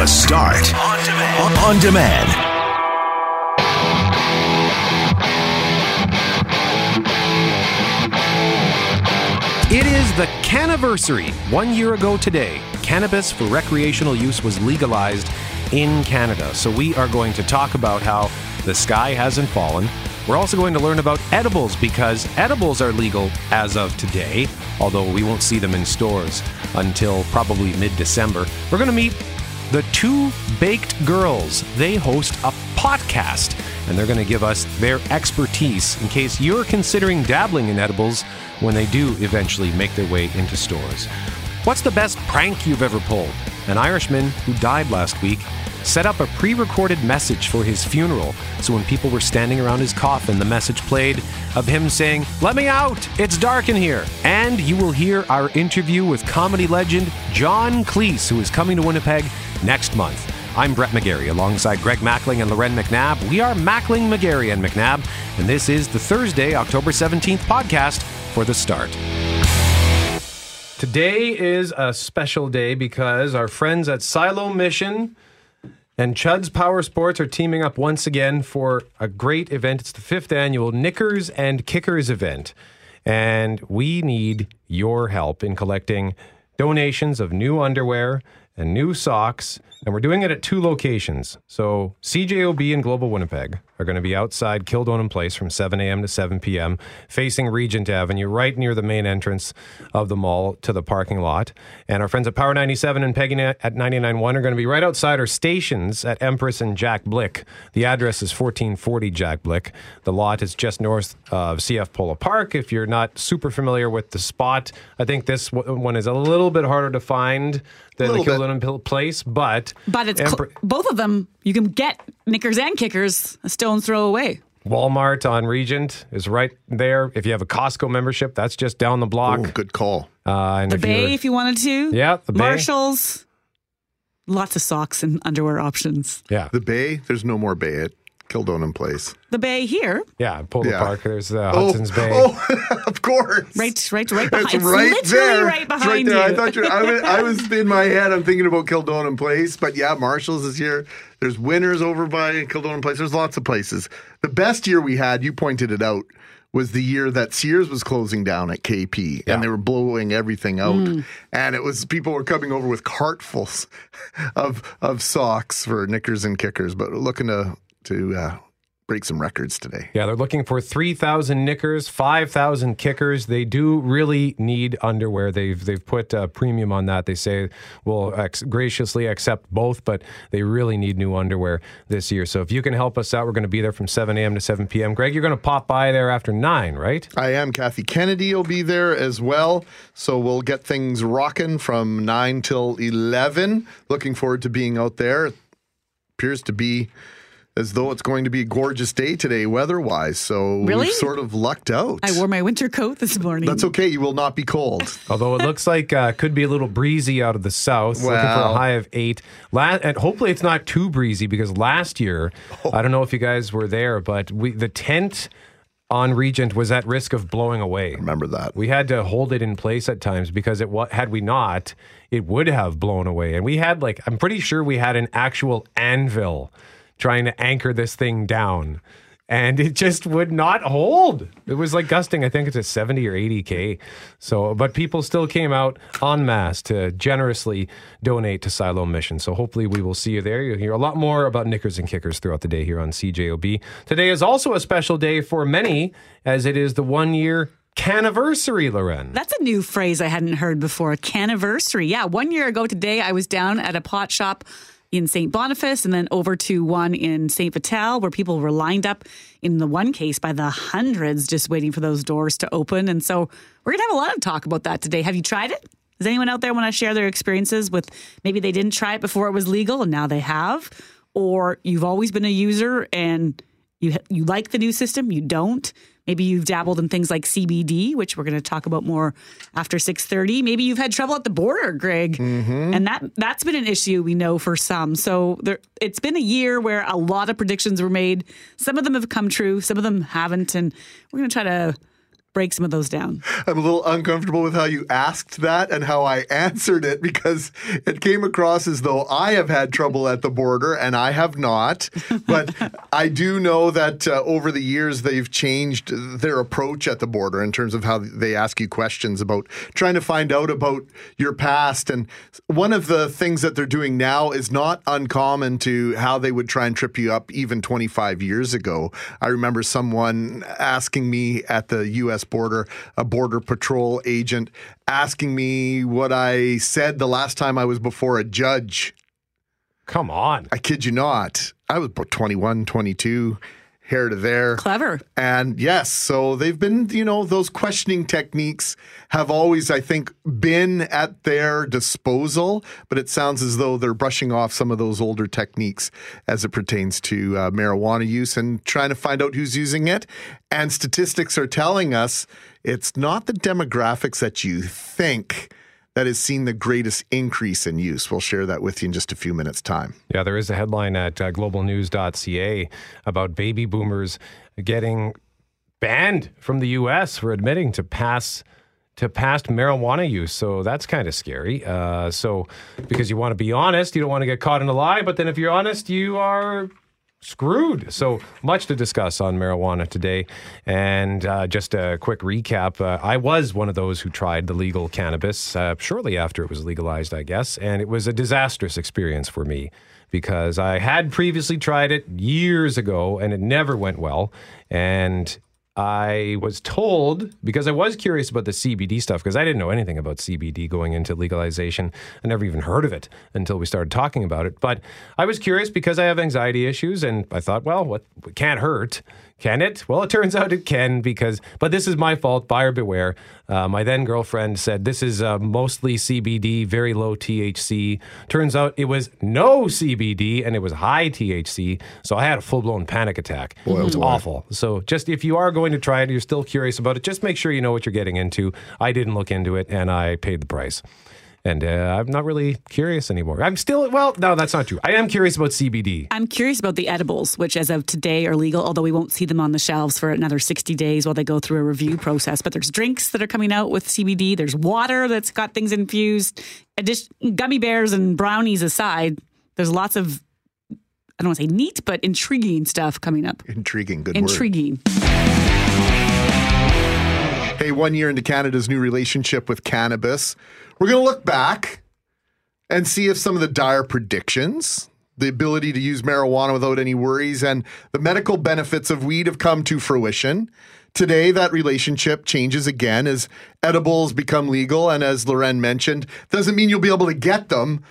The Start on demand. On demand. It is the Canniversary. One year ago today, cannabis for recreational use was legalized in Canada. So we are going to talk about how the sky hasn't fallen. We're also going to learn about edibles because edibles are legal as of today, although we won't see them in stores until probably mid December. We're going to meet the two baked girls. They host a podcast and they're going to give us their expertise in case you're considering dabbling in edibles when they do eventually make their way into stores. What's the best prank you've ever pulled? An Irishman who died last week set up a pre recorded message for his funeral. So when people were standing around his coffin, the message played of him saying, Let me out! It's dark in here! And you will hear our interview with comedy legend John Cleese, who is coming to Winnipeg next month. I'm Brett McGarry alongside Greg Mackling and Loren McNabb. We are Mackling, McGarry, and McNabb, and this is the Thursday, October 17th podcast for The Start. Today is a special day because our friends at Siloam Mission and Chud's Power Sports are teaming up once again for a great event. It's the fifth annual Knickers and Kickers event. And we need your help in collecting donations of new underwear and new socks and we're doing it at two locations. So CJOB and Global Winnipeg are going to be outside Kildonan Place from 7 a.m. to 7 p.m., facing Regent Avenue, right near the main entrance of the mall to the parking lot. And our friends at Power 97 and Peggy at 99.1 are going to be right outside our stations at Empress and Jack Blick. The address is 1440 Jack Blick. The lot is just north of CF Polo Park. If you're not super familiar with the spot, I think this one is a little bit harder to find than the Kildonan Place, but but it's cl- both of them. You can get knickers and kickers a stone's throw away. Walmart on Regent is right there. If you have a Costco membership, that's just down the block. Ooh, good call. Uh, the if Bay, if you wanted to. Yeah, the Marshalls. Bay. Lots of socks and underwear options. Yeah. The Bay, there's no more Bay at Kildonan Place. The bay here. Yeah, Polo yeah. Park. There's uh, oh, Hudson's Bay. Oh, of course. Right, right, right behind. It's right it's there. right behind right there. you. I thought you. I was, I was in my head. I'm thinking about Kildonan Place, but yeah, Marshalls is here. There's Winners over by Kildonan Place. There's lots of places. The best year we had, you pointed it out, was the year that Sears was closing down at KP yeah. and they were blowing everything out. Mm. And it was people were coming over with cartfuls of of socks for knickers and kickers, but looking to to uh, break some records today. Yeah, they're looking for 3,000 knickers, 5,000 kickers. They do really need underwear. They've they've put a premium on that. They say we'll ex- graciously accept both, but they really need new underwear this year. So if you can help us out, we're going to be there from 7 a.m. to 7 p.m. Greg, you're going to pop by there after 9, right? I am. Kathy Kennedy will be there as well. So we'll get things rocking from 9 till 11. Looking forward to being out there. Appears to be as though it's going to be a gorgeous day today, weather wise. So really? we've sort of lucked out. I wore my winter coat this morning. That's okay. You will not be cold. Although it looks like uh, could be a little breezy out of the south. Well, looking for a high of eight. La- and hopefully it's not too breezy because last year, oh. I don't know if you guys were there, but we the tent on Regent was at risk of blowing away. Remember that. We had to hold it in place at times because it what had we not, it would have blown away. And we had like I'm pretty sure we had an actual anvil trying to anchor this thing down. And it just would not hold. It was like gusting, I think it's a 70 or 80 K. So, but people still came out en masse to generously donate to Siloam Mission. So hopefully we will see you there. You'll hear a lot more about knickers and kickers throughout the day here on CJOB. Today is also a special day for many as it is the one year Canniversary, Loren. That's a new phrase I hadn't heard before. Canniversary. Yeah, one year ago today, I was down at a pot shop in St. Boniface and then over to one in St. Vital where people were lined up in the one case by the hundreds just waiting for those doors to open. And so we're going to have a lot of talk about that today. Have you tried it? Does anyone out there want to share their experiences with maybe they didn't try it before it was legal and now they have? Or you've always been a user and you you like the new system, you don't. Maybe you've dabbled in things like CBD, which we're going to talk about more after 6:30. Maybe you've had trouble at the border, Greg. Mm-hmm. And that that's been an issue we know for some. So there, it's been a year where a lot of predictions were made. Some of them have come true, some of them haven't, and we're going to try to break some of those down. I'm a little uncomfortable with how you asked that and how I answered it because it came across as though I have had trouble at the border and I have not. But I do know that uh, over the years they've changed their approach at the border in terms of how they ask you questions about trying to find out about your past. And one of the things that they're doing now is not uncommon to how they would try and trip you up even 25 years ago. I remember someone asking me at the U.S. border, a border patrol agent, asking me what I said the last time I was before a judge. Come on. I kid you not. I was about 21, 22, hair to there. Clever. And yes, so they've been, you know, those questioning techniques have always, I think, been at their disposal, but it sounds as though they're brushing off some of those older techniques as it pertains to uh, marijuana use and trying to find out who's using it. And statistics are telling us it's not the demographics that you think that has seen the greatest increase in use. We'll share that with you in just a few minutes' time. Yeah, there is a headline at uh, globalnews.ca about baby boomers getting banned from the U.S. for admitting to pass to past marijuana use. So that's kind of scary. Uh, so because you want to be honest, you don't want to get caught in a lie. But then if you're honest, you are screwed. So much to discuss on marijuana today. And uh, just a quick recap uh, I was one of those who tried the legal cannabis uh, shortly after it was legalized, I guess. And it was a disastrous experience for me because I had previously tried it years ago and it never went well. And I was told because I was curious about the CBD stuff because I didn't know anything about CBD going into legalization. I never even heard of it until we started talking about it. But I was curious because I have anxiety issues and I thought, well, what can't hurt? Can it? Well, it turns out it can because, but this is my fault. Buyer beware. Uh, my then girlfriend said this is uh, mostly CBD, very low THC. Turns out it was no CBD and it was high THC. So I had a full blown panic attack. Boy, it was awful. So just if you are going to try it, you're still curious about it, just make sure you know what you're getting into. I didn't look into it and I paid the price and uh, I'm not really curious anymore. I'm still, well, no, that's not true. I am curious about CBD. I'm curious about the edibles, which as of today are legal, although we won't see them on the shelves for another 60 days while they go through a review process. But there's drinks that are coming out with CBD, there's water that's got things infused, Addition, gummy bears and brownies aside, there's lots of. I don't want to say neat, but intriguing stuff coming up. Intriguing, good Intriguing. word. Hey, one year into Canada's new relationship with cannabis, we're going to look back and see if some of the dire predictions, the ability to use marijuana without any worries, and the medical benefits of weed have come to fruition. Today, that relationship changes again as edibles become legal. And as Loren mentioned, doesn't mean you'll be able to get them.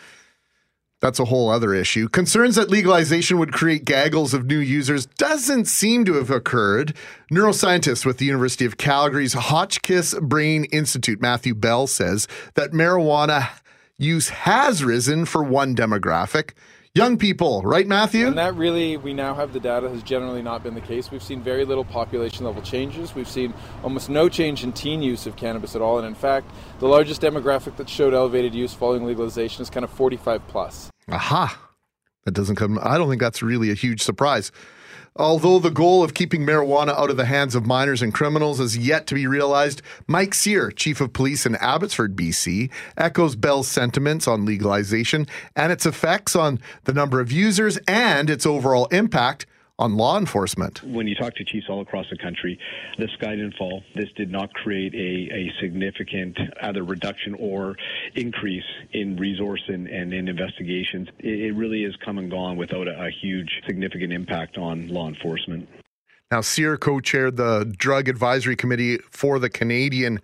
That's a whole other issue. Concerns that legalization would create gaggles of new users doesn't seem to have occurred. Neuroscientist with the University of Calgary's Hotchkiss Brain Institute, Matthew Bell, says that marijuana use has risen for one demographic. Young people, right, Matthew? And that really, we now have the data, has generally not been the case. We've seen very little population level changes. We've seen almost no change in teen use of cannabis at all. And in fact, the largest demographic that showed elevated use following legalization is kind of 45 plus. Aha. That doesn't come, I don't think that's really a huge surprise. Although the goal of keeping marijuana out of the hands of minors and criminals is yet to be realized, Mike Serr, chief of police in Abbotsford, BC, echoes Bell's sentiments on legalization and its effects on the number of users and its overall impact on law enforcement. When you talk to chiefs all across the country, the sky didn't fall. This did not create a, a significant either reduction or increase in resource and, and in investigations. It, it really is come and gone without a, a huge significant impact on law enforcement. Now, Serr co chaired the Drug Advisory Committee for the Canadian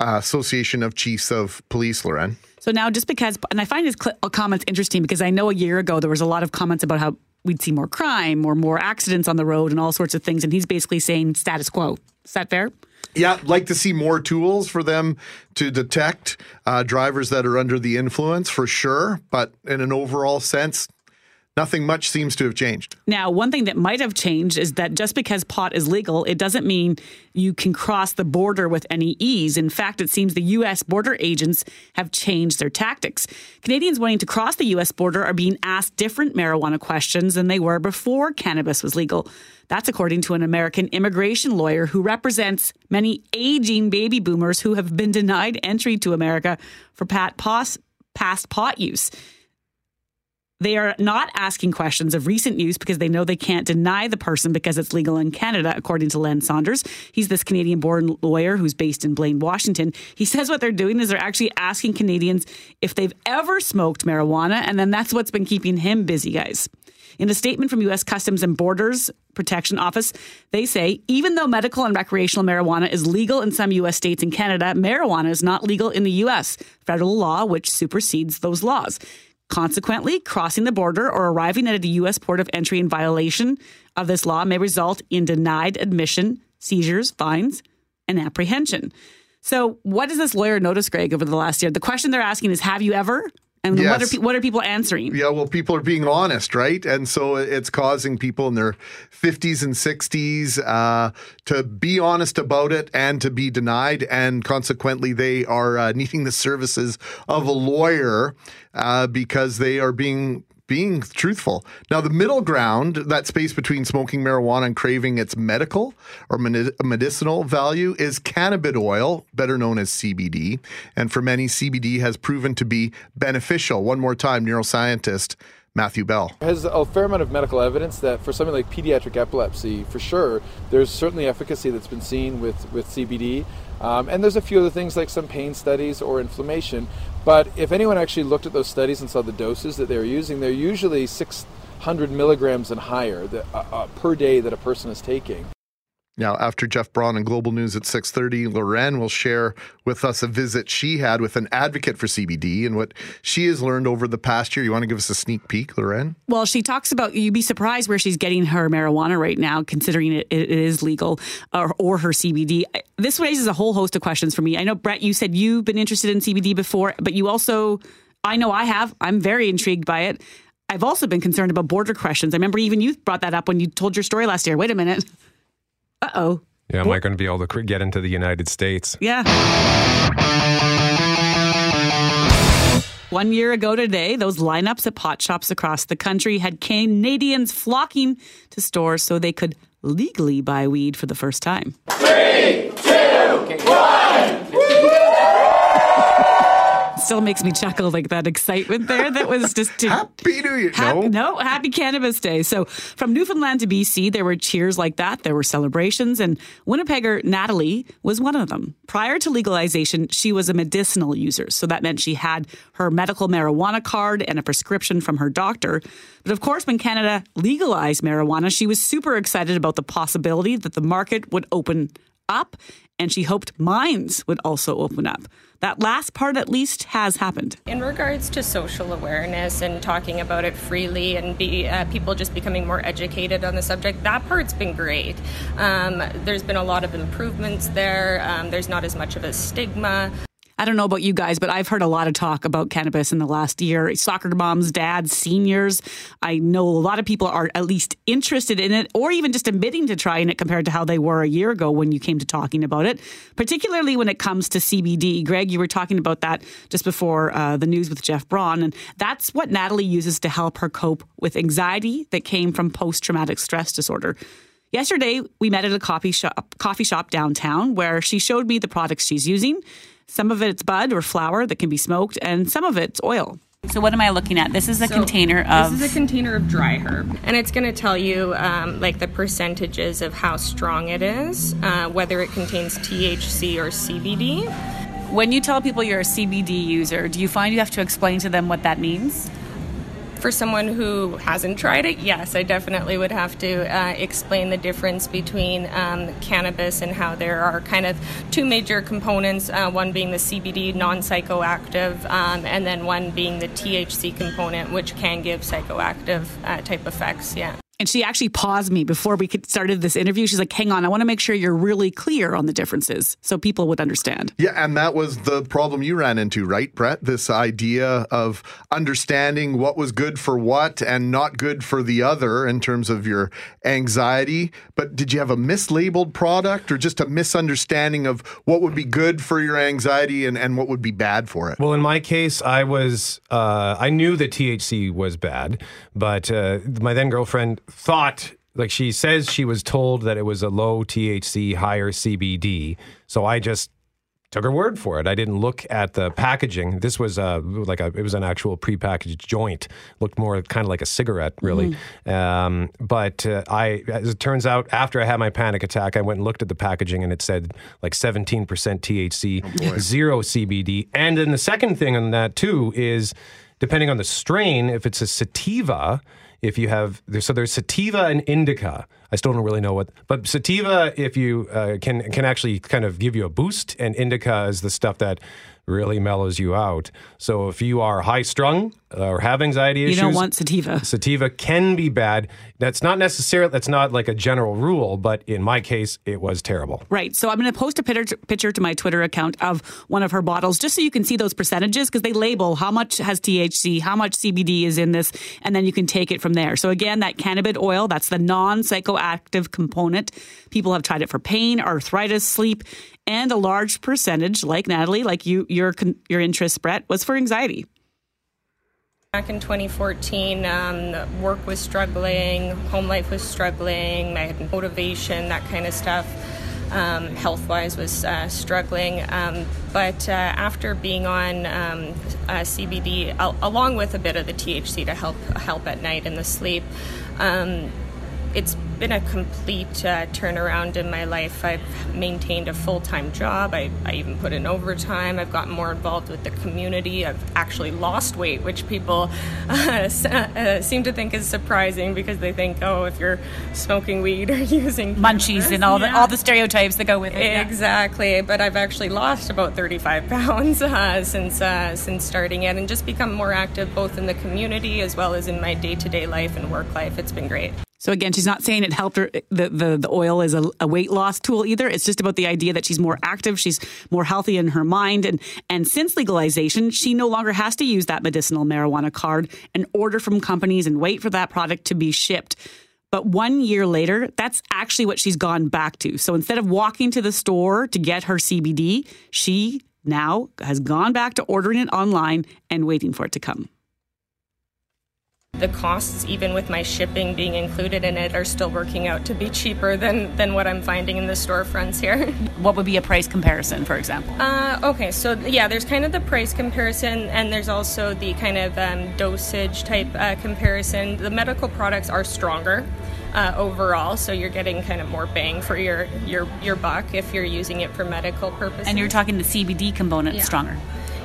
uh, Association of Chiefs of Police, Loren. So now, just because, and I find his cl- comments interesting because I know a year ago there was a lot of comments about how we'd see more crime or more accidents on the road and all sorts of things. And he's basically saying status quo. Is that fair? Yeah, like to see more tools for them to detect uh, drivers that are under the influence for sure. But in an overall sense, Nothing much seems to have changed. Now, one thing that might have changed is that just because pot is legal, it doesn't mean you can cross the border with any ease. In fact, it seems the U.S. border agents have changed their tactics. Canadians wanting to cross the U.S. border are being asked different marijuana questions than they were before cannabis was legal. That's according to an American immigration lawyer who represents many aging baby boomers who have been denied entry to America for past pot use. They are not asking questions of recent news because they know they can't deny the person because it's legal in Canada, according to Len Saunders. He's this Canadian born lawyer who's based in Blaine, Washington. He says what they're doing is they're actually asking Canadians if they've ever smoked marijuana, and then that's what's been keeping him busy, guys. In a statement from U.S. Customs and Borders Protection Office, they say even though medical and recreational marijuana is legal in some U.S. states and Canada, marijuana is not legal in the U.S. federal law, which supersedes those laws. Consequently, crossing the border or arriving at a U.S. port of entry in violation of this law may result in denied admission, seizures, fines, and apprehension. So, what does this lawyer notice, Greg, over the last year? The question they're asking is Have you ever? And yes. what are pe- what are people answering? Yeah, well, people are being honest, right? And so it's causing people in their 50s and 60s uh, to be honest about it and to be denied, and consequently, they are uh, needing the services of a lawyer uh, because they are being being truthful. Now, the middle ground, that space between smoking marijuana and craving its medical or medicinal value, is cannabis oil, better known as CBD. And for many, CBD has proven to be beneficial. One more time, neuroscientist Matthew Bell. Has a fair amount of medical evidence that for something like pediatric epilepsy, for sure, there's certainly efficacy that's been seen with, with CBD. Um, and there's a few other things like some pain studies or inflammation. But if anyone actually looked at those studies and saw the doses that they were using, they're usually 600 milligrams and higher that, uh, uh, per day that a person is taking. Now, after Jeff Braun and Global News at 6:30, Loren will share with us a visit she had with an advocate for CBD and what she has learned over the past year. You want to give us a sneak peek, Loren? Well, she talks about you'd be surprised where she's getting her marijuana right now, considering it, it is legal, or, or her CBD. This raises a whole host of questions for me. I know Brett, you said you've been interested in CBD before, but you also, I know I have. I'm very intrigued by it. I've also been concerned about border questions. I remember even you brought that up when you told your story last year. Wait a minute. Uh oh. Yeah, am I going to be able to get into the United States? Yeah. One year ago today, those lineups at pot shops across the country had Canadians flocking to stores so they could legally buy weed for the first time. Three, two, one still makes me chuckle like that excitement there that was just to, happy new year. Happy, no. no happy cannabis day. So from newfoundland to bc there were cheers like that. There were celebrations and winnipegger natalie was one of them. Prior to legalization she was a medicinal user. So that meant she had her medical marijuana card and a prescription from her doctor. But of course when canada legalized marijuana she was super excited about the possibility that the market would open up and she hoped minds would also open up. That last part, at least, has happened. In regards to social awareness and talking about it freely and be, uh, people just becoming more educated on the subject, that part's been great. Um, there's been a lot of improvements there. Um, there's not as much of a stigma. I don't know about you guys, but I've heard a lot of talk about cannabis in the last year. Soccer moms, dads, seniors. I know a lot of people are at least interested in it or even just admitting to trying it compared to how they were a year ago when you came to talking about it, particularly when it comes to CBD. Greg, you were talking about that just before uh, the news with Jeff Braun. And that's what Natalie uses to help her cope with anxiety that came from post traumatic stress disorder. Yesterday, we met at a coffee shop, coffee shop downtown where she showed me the products she's using. Some of it's bud or flower that can be smoked, and some of it's oil. So what am I looking at? This is a so container of. This is a container of dry herb, and it's going to tell you um, like the percentages of how strong it is, uh, whether it contains THC or CBD. When you tell people you're a CBD user, do you find you have to explain to them what that means? For someone who hasn't tried it, yes, I definitely would have to uh, explain the difference between um, cannabis and how there are kind of two major components uh, one being the CBD, non psychoactive, um, and then one being the THC component, which can give psychoactive uh, type effects. Yeah. And she actually paused me before we started this interview. She's like, hang on, I want to make sure you're really clear on the differences so people would understand. Yeah, and that was the problem you ran into, right, Brett? This idea of understanding what was good for what and not good for the other in terms of your anxiety. But did you have a mislabeled product or just a misunderstanding of what would be good for your anxiety and, and what would be bad for it? Well, in my case, I was, uh, I knew that THC was bad, but uh, my then girlfriend thought like she says she was told that it was a low THC, higher CBD. So I just took her word for it. I didn't look at the packaging. This was a like a it was an actual prepackaged joint. Looked more kind of like a cigarette, really. Mm-hmm. Um, but uh, I, as it turns out, after I had my panic attack, I went and looked at the packaging, and it said like 17% THC, oh zero CBD. And then the second thing on that too is depending on the strain, if it's a sativa if you have so there's sativa and indica. I still don't really know what, but sativa if you uh, can can actually kind of give you a boost, and indica is the stuff that really mellows you out. So if you are high strung or have anxiety you issues, you don't want sativa. Sativa can be bad. That's not necessarily that's not like a general rule, but in my case, it was terrible. Right. So I'm going to post a picture to my Twitter account of one of her bottles, just so you can see those percentages, because they label how much has THC, how much CBD is in this, and then you can take it from there. So again, that cannabis oil, that's the non-psychoactive component. People have tried it for pain, arthritis, sleep, and a large percentage, like Natalie, like you, your your interest, Brett, was for anxiety. Back in 2014, um, work was struggling, home life was struggling, my motivation, that kind of stuff. Um, health wise was uh, struggling. Um, but uh, after being on um, uh, CBD, al- along with a bit of the THC to help help at night in the sleep, um, it's been a complete uh, turnaround in my life. I've maintained a full time job. I, I even put in overtime. I've gotten more involved with the community. I've actually lost weight, which people uh, uh, seem to think is surprising because they think, oh, if you're smoking weed or using munchies cannabis, and all yeah. the all the stereotypes that go with it. Exactly. Yeah. But I've actually lost about 35 pounds uh, since uh, since starting it, and just become more active both in the community as well as in my day to day life and work life. It's been great. So again, she's not saying it helped her. The the, the oil is a, a, weight loss tool either. It's just about the idea that she's more active, she's more healthy in her mind, and and since legalization, she no longer has to use that medicinal marijuana card and order from companies and wait for that product to be shipped. But one year later, that's actually what she's gone back to. So instead of walking to the store to get her CBD, she now has gone back to ordering it online and waiting for it to come the costs, even with my shipping being included in it, are still working out to be cheaper than, than what I'm finding in the storefronts here. What would be a price comparison, for example? Uh, okay, so yeah, there's kind of the price comparison, and there's also the kind of um, dosage type uh, comparison. The medical products are stronger. Uh, overall, so you're getting kind of more bang for your your your buck if you're using it for medical purposes. And you're talking the CBD component yeah. stronger.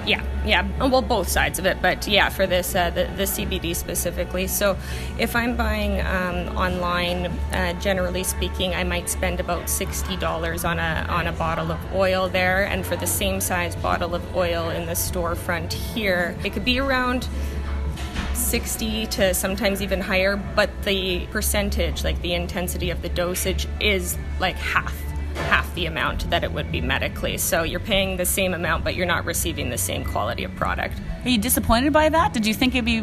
Yeah, yeah. Well, both sides of it, but yeah, for this uh, the, the CBD specifically. So, if I'm buying um, online, uh, generally speaking, I might spend about sixty dollars on a on a bottle of oil there, and for the same size bottle of oil in the storefront here, it could be around. 60 to sometimes even higher, but the percentage, like the intensity of the dosage, is like half half the amount that it would be medically. So you're paying the same amount, but you're not receiving the same quality of product. Are you disappointed by that? Did you think it'd be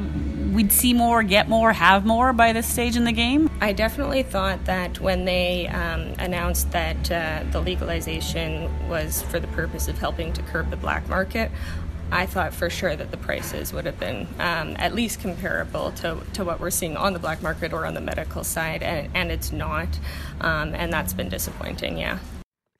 we'd see more, get more, have more by this stage in the game? I definitely thought that when they um, announced that uh, the legalization was for the purpose of helping to curb the black market, I thought for sure that the prices would have been um, at least comparable to, to what we're seeing on the black market or on the medical side, and, and it's not, um, and that's been disappointing. Yeah,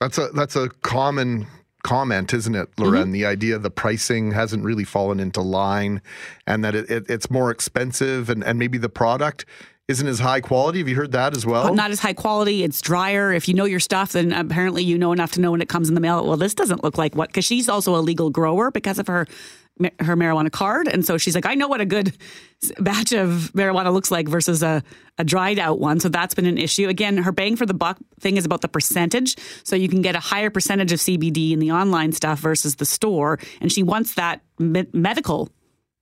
that's a that's a common comment, isn't it, Loren? Mm-hmm. The idea the pricing hasn't really fallen into line, and that it, it, it's more expensive, and, and maybe the product isn't as high quality. Have you heard that as well? Not as high quality. It's drier. If you know your stuff, then apparently you know enough to know when it comes in the mail. Well, this doesn't look like what because she's also a legal grower because of her her marijuana card, and so she's like, I know what a good batch of marijuana looks like versus a, a dried out one. So that's been an issue. Again, her bang for the buck thing is about the percentage. So you can get a higher percentage of CBD in the online stuff versus the store, and she wants that me- medical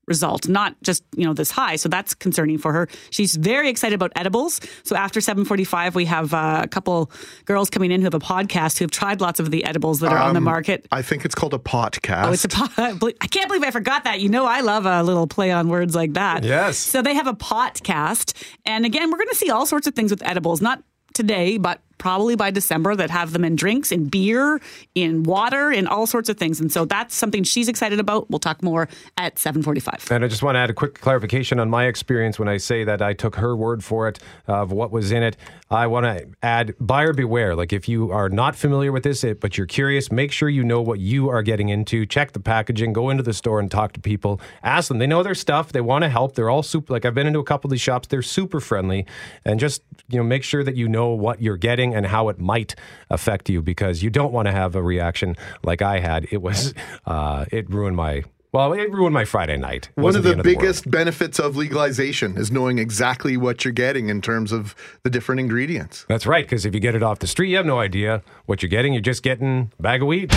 result, not just, you know, this high. So that's concerning for her. She's very excited about edibles. So after 745, we have uh, a couple girls coming in who have a podcast who have tried lots of the edibles that are on the Um, market. I think it's called a podcast. Oh, it's a pot. I can't believe I forgot that. You know, I love a little play on words like that. Yes. So they have a podcast. And again, we're going to see all sorts of things with edibles, not today, but probably by December that have them in drinks, in beer, in water, in all sorts of things. And so that's something she's excited about. We'll talk more at 745. And I just want to add a quick clarification on my experience when I say that I took her word for it of what was in it. I want to add buyer beware. Like if you are not familiar with this, but you're curious, make sure you know what you are getting into. Check the packaging, go into the store and talk to people. Ask them. They know their stuff. They want to help. They're all super. Like I've been into a couple of these shops. They're super friendly, and just you know make sure that you know what you're getting and how it might affect you because you don't want to have a reaction like I had. It was uh, it ruined my. Well, it ruined my Friday night. It One of the, world. biggest benefits of legalization is knowing exactly what you're getting in terms of the different ingredients. That's right, because if you get it off the street, you have no idea what you're getting. You're just getting a bag of weed.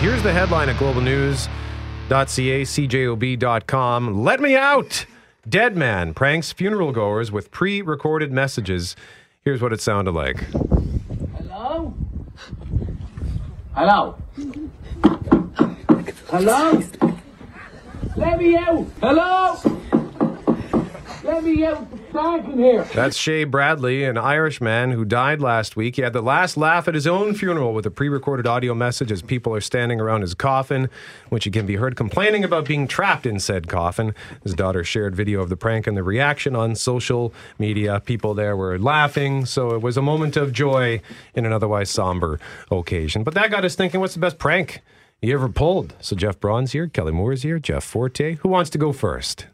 Here's the headline at globalnews.ca, cjob.com. Let me out! Dead man pranks funeral goers with pre recorded messages. Here's what it sounded like. Hello? Hello? Hello? Let me out! Hello? Let me out! That's Shay Bradley, an Irish man who died last week. He had the last laugh at his own funeral with a pre recorded audio message as people are standing around his coffin, which he can be heard complaining about being trapped in said coffin. His daughter shared video of the prank and the reaction on social media. People there were laughing, so it was a moment of joy in an otherwise somber occasion. But that got us thinking what's the best prank you ever pulled? So Jeff Braun's here, Kelly Moore's here, Jeff Forte. Who wants to go first?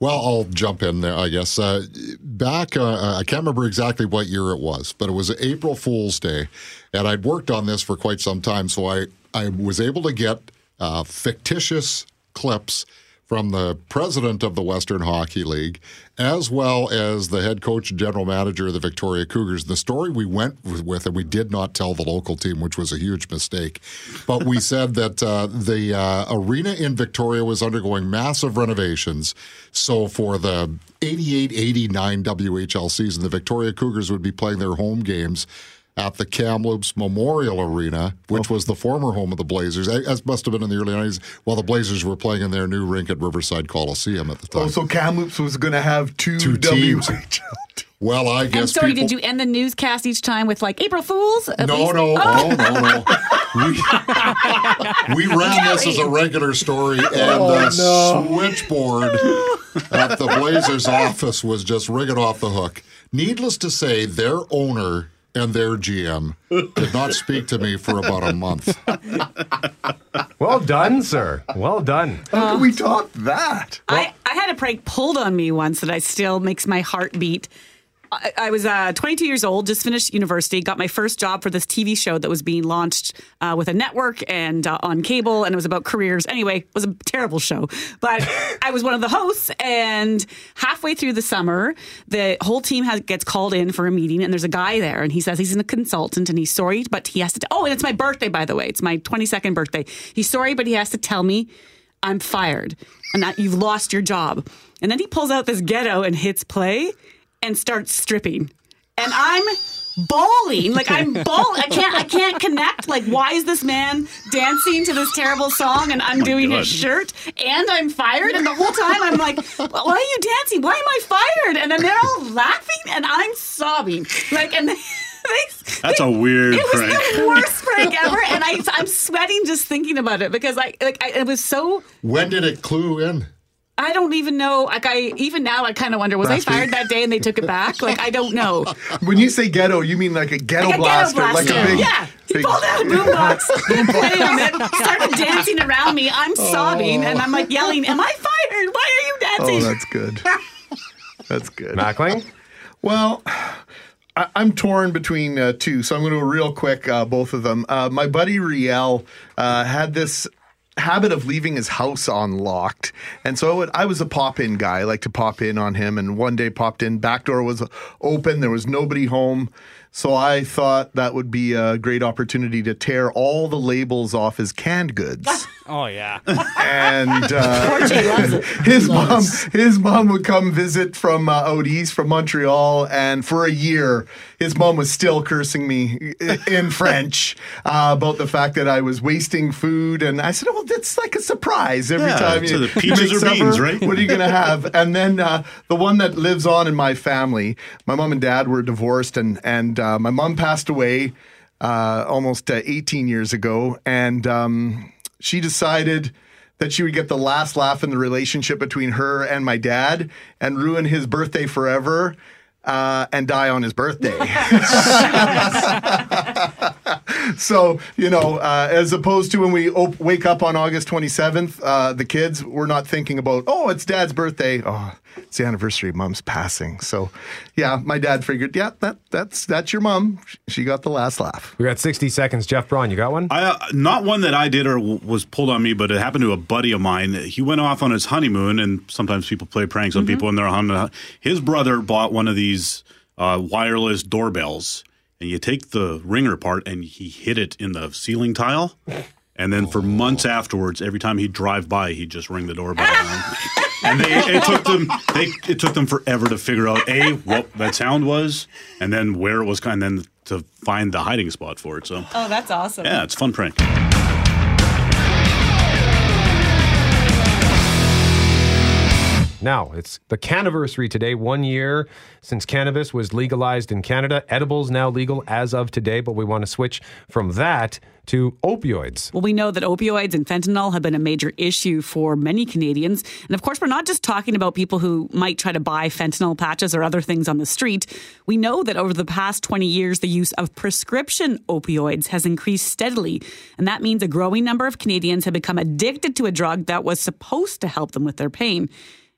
Well, I'll jump in there, I guess. Uh, back, uh, I can't remember exactly what year it was, but it was April Fool's Day, and I'd worked on this for quite some time, so I, I was able to get uh, fictitious clips from the president of the Western Hockey League, as well as the head coach and general manager of the Victoria Cougars. The story we went with, and we did not tell the local team, which was a huge mistake, but we said that uh, the uh, arena in Victoria was undergoing massive renovations. So for the 88 89 WHL season, the Victoria Cougars would be playing their home games at the Kamloops Memorial Arena, which oh. was the former home of the Blazers. As must have been in the early 90s, while the Blazers were playing in their new rink at Riverside Coliseum at the time. Oh, so Kamloops was going to have two, Two teams. Well, I And guess sorry, people. did you end the newscast each time with like April Fools? No, least? no, Oh. no, no, no. We, we ran this as a regular story, and oh, the switchboard at the Blazers office was just ringing off the hook. Needless to say, their owner and their GM did not speak to me for about a month. Well done, sir. Well done. How can we top that? I, I had a prank pulled on me once that I still makes my heart beat. I, I was uh, 22 years old, just finished university, got my first job for this TV show that was being launched uh, with a network and uh, on cable, and it was about careers. Anyway, it was a terrible show, but I was one of the hosts. And halfway through the summer, the whole team has, gets called in for a meeting, and there's a guy there, and he says he's in a consultant and he's sorry, but he has to. oh, and it's my birthday, by the way. It's my 22nd birthday. He's sorry, but he has to tell me I'm fired and that you've lost your job. And then he pulls out this ghetto and hits play and starts stripping. And I'm bawling. Like I'm bawl I can't I can't connect. Like why is this man dancing to this terrible song and undoing oh his shirt and I'm fired and the whole time I'm like, why are you dancing? Why am I fired? And then they're all laughing and I'm sobbing. Like and they, they, That's a weird it was prank. the worst prank ever, and I, I'm sweating just thinking about it because I like I, it was so When did it clue in? I don't even know. Like I even now I kind of wonder was Last I fired that day and they took it back? Like I don't know. When you say ghetto, you mean like a ghetto, Like a ghetto blaster, like a big. yeah. He big- pulled out a boombox, hit play on it, started dancing around me. I'm sobbing and I'm like yelling, "Am I fired? Why are you dancing?" Oh, that's good. That's good. Mackling? Well, I, I'm torn between uh, two, so I'm going to go real quick, uh, both of them. Uh, my buddy Riel uh, had this habit of leaving his house unlocked, and so I, would, I was a pop in guy. I like to pop in on him, and one day popped in, back door was open, there was nobody home. So I thought that would be a great opportunity to tear all the labels off his canned goods. Oh yeah. and uh, his mom, his mom would come visit from uh, out east, from Montreal, and for a year, his mom was still cursing me in French uh, about the fact that I was wasting food. And I said, "Well, that's like a surprise every Yeah, time so you the peaches make or supper, beans, right? What are you going to have?" And then uh, the one that lives on in my family, my mom and dad were divorced, and and uh, my mom passed away uh, almost uh, 18 years ago, and um, she decided that she would get the last laugh in the relationship between her and my dad and ruin his birthday forever uh, and die on his birthday. so, you know, uh, as opposed to when we op- wake up on August 27th, uh, the kids, we're not thinking about, oh, it's dad's birthday. Oh, it's the anniversary of mom's passing. So, yeah, my dad figured, yeah, that that's that's your mom. She got the last laugh. We got 60 seconds. Jeff Braun, you got one? I, uh, not one that I did or w- was pulled on me, but it happened to a buddy of mine. He went off on his honeymoon, and sometimes people play pranks on people when they're on. the- His brother bought one of these uh, wireless doorbells, and you take the ringer part and he hit it in the ceiling tile. And then for months afterwards, every time he'd drive by, he'd just ring the doorbell. and they, it took them they, it took them forever to figure out a what that sound was, and then where it was, and then to find the hiding spot for it. So Oh, that's awesome. yeah, it's a fun prank. Now, it's the canniversary today, one year since cannabis was legalized in Canada. Edibles now legal as of today, but we want to switch from that to opioids. Well, we know that opioids and fentanyl have been a major issue for many Canadians. And of course, we're not just talking about people who might try to buy fentanyl patches or other things on the street. We know that over the past 20 years, the use of prescription opioids has increased steadily. And that means a growing number of Canadians have become addicted to a drug that was supposed to help them with their pain.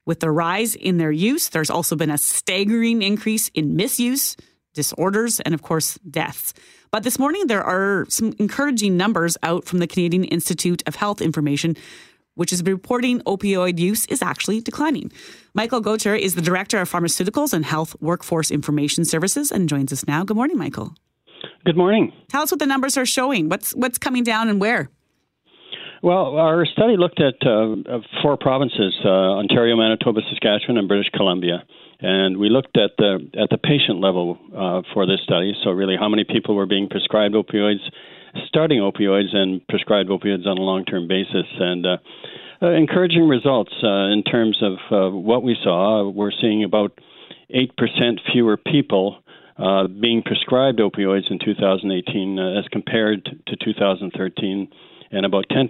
With the rise in their use, there's also been a staggering increase in misuse, disorders, and of course, deaths. But this morning, there are some encouraging numbers out from the Canadian Institute of Health Information, which is reporting opioid use is actually declining. Michael Gaucher is the Director of Pharmaceuticals and Health Workforce Information Services and joins us now. Good morning, Michael. Good morning. Tell us what the numbers are showing. What's what's coming down and where? Well, our study looked at uh, four provinces: uh, Ontario, Manitoba, Saskatchewan, and British Columbia. And we looked at the at the patient level uh, for this study. So, really, how many people were being prescribed opioids, starting opioids, and prescribed opioids on a long-term basis. And uh, uh, encouraging results uh, in terms of what we saw. We're seeing about eight percent fewer people being prescribed opioids in 2018 uh, as compared to 2013, and about 10%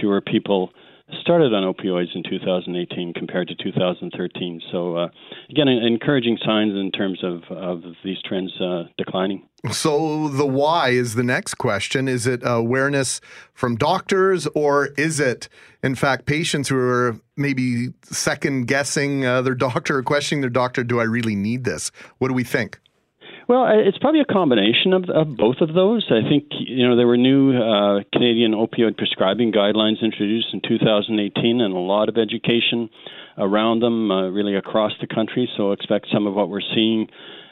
fewer people started on opioids in 2018 compared to 2013. So, uh, again, encouraging signs in terms of, of these trends uh, declining. So the why is the next question. Is it awareness from doctors or is it, in fact, patients who are maybe second guessing uh, their doctor or questioning their doctor, do I really need this? What do we think? Well, it's probably a combination of, of both of those. I think you know there were new uh, Canadian opioid prescribing guidelines introduced in 2018, and a lot of education around them, uh, really across the country. So expect some of what we're seeing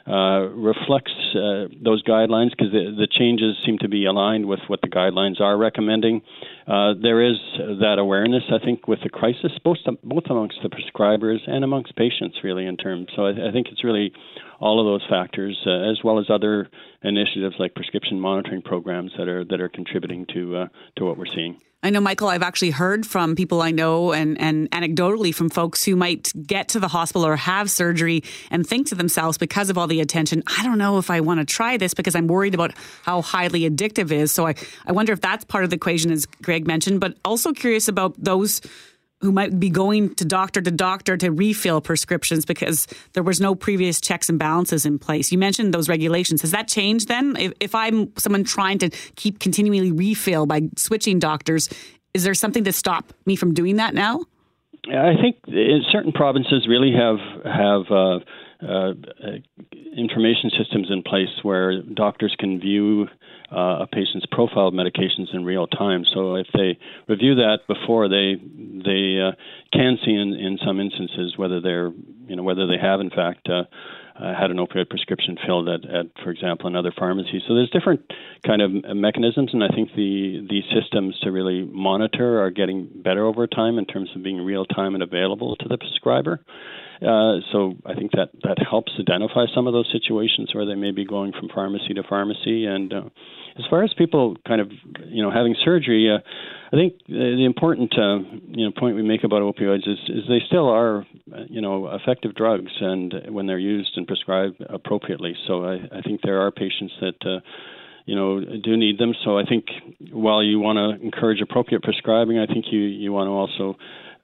uh, reflects uh, those guidelines because the, the changes seem to be aligned with what the guidelines are recommending. Uh, there is that awareness, I think, with the crisis, both both amongst the prescribers and amongst patients, really, in terms. So I, I think it's really all of those factors, uh, as well as other initiatives like prescription monitoring programs that are that are contributing to uh, to what we're seeing. I know, Michael, I've actually heard from people I know and, and anecdotally from folks who might get to the hospital or have surgery and think to themselves, because of all the attention, I don't know if I want to try this because I'm worried about how highly addictive it is. So I, I wonder if that's part of the equation, as Greg mentioned, but also curious about those who might be going to doctor to doctor to refill prescriptions because there was no previous checks and balances in place. You mentioned those regulations. Has that changed then? If, if I'm someone trying to keep continually refill by switching doctors, is there something to stop me from doing that now? I think in certain provinces really have have uh, uh, information systems in place where doctors can view uh, a patient's profile of medications in real time. So if they review that before they they uh, can see in, in some instances whether they're you know whether they have in fact uh, uh, had an opioid prescription filled at, at, for example, another pharmacy. So there's different kind of mechanisms, and I think the the systems to really monitor are getting better over time in terms of being real time and available to the prescriber. Uh, so I think that that helps identify some of those situations where they may be going from pharmacy to pharmacy. And uh, as far as people kind of you know having surgery, uh, I think the important uh, you know point we make about opioids is, is they still are you know effective drugs, and when they're used and prescribed appropriately. So I, I think there are patients that. Uh, you know, do need them. So I think while you want to encourage appropriate prescribing, I think you you want to also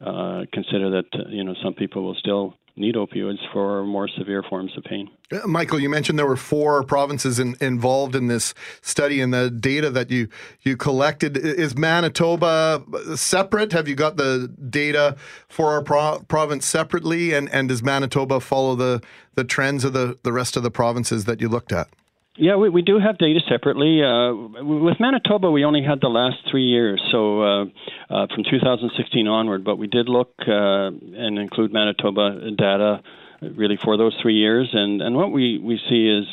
uh, consider that uh, you know some people will still need opioids for more severe forms of pain. Uh, Michael, you mentioned there were four provinces in, involved in this study, and the data that you you collected is Manitoba separate. Have you got the data for our pro- province separately, and and does Manitoba follow the the trends of the the rest of the provinces that you looked at? Yeah, we, we do have data separately. Uh, with Manitoba, we only had the last three years, so uh, uh, from 2016 onward. But we did look uh, and include Manitoba data really for those three years, and and what we we see is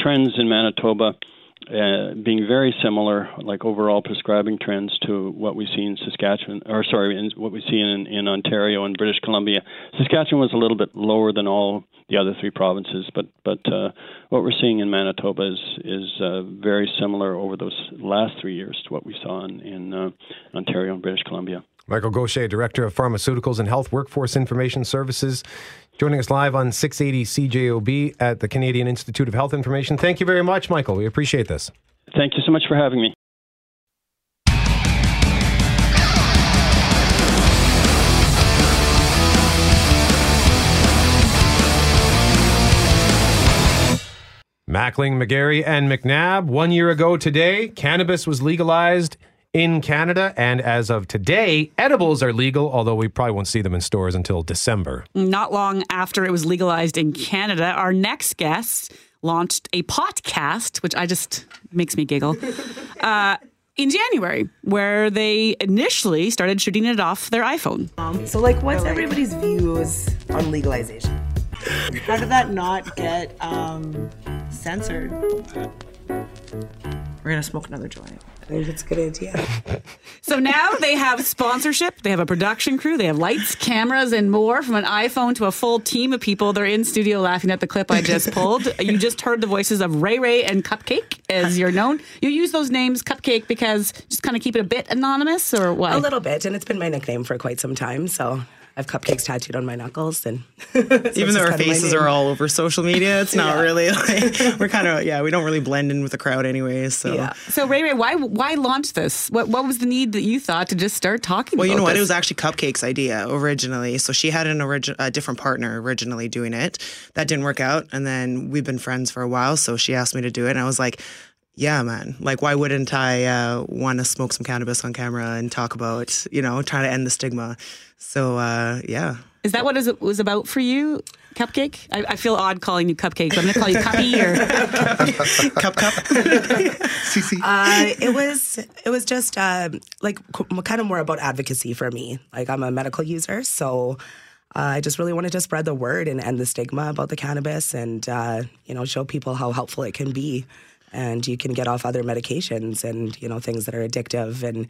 trends in Manitoba. Uh, being very similar, like overall prescribing trends to what we see in Saskatchewan, or sorry, in, what we see in, in Ontario and British Columbia. Saskatchewan was a little bit lower than all the other three provinces. But but uh, what we're seeing in Manitoba is is uh, very similar over those last three years to what we saw in, in uh, Ontario and British Columbia. Michael Gaucher, Director of Pharmaceuticals and Health Workforce Information Services, joining us live on 680 CJOB at the Canadian Institute of Health Information. Thank you very much, Michael. We appreciate this. Thank you so much for having me. Mackling, McGarry, and McNabb. One year ago today, cannabis was legalized in Canada, and as of today, edibles are legal, although we probably won't see them in stores until December. Not long after it was legalized in Canada, our next guest launched a podcast, which I just makes me giggle. Uh, in January, where they initially started shooting it off their iPhone. Um, so, like, what's everybody's views on legalization? How did that not get um, censored? We're gonna smoke another joint. I think it's a good idea. So now they have sponsorship, they have a production crew, they have lights, cameras, and more from an iPhone to a full team of people. They're in studio laughing at the clip I just pulled. you just heard the voices of Ray Ray and Cupcake, as you're known. You use those names, Cupcake, because just kind of keep it a bit anonymous, or what? A little bit, and it's been my nickname for quite some time. So I have cupcakes tattooed on my knuckles, and so even though our faces are all over social media, it's not Yeah. really like we're kind of yeah, we don't really blend in with the crowd anyways. So Yeah. So Ray Ray, why why launch this? What what was the need that you thought to just start talking? Well, you about know what? this? It was actually Cupcake's idea originally. So she had an origi- a different partner originally doing it. That didn't work out, and then we've been friends for a while. So she asked me to do it, and I was like, "Yeah, man! Like, why wouldn't I uh, want to smoke some cannabis on camera and talk about, you know, trying to end the stigma?" So uh, yeah. Is that what it was about for you, Cupcake? I, I feel odd calling you Cupcake. I'm going to call you Cuppy or Cup Cup. uh, it was it was just uh, like kind of more about advocacy for me. Like I'm a medical user, so uh, I just really wanted to spread the word and end the stigma about the cannabis, and uh, you know show people how helpful it can be, and you can get off other medications and you know things that are addictive and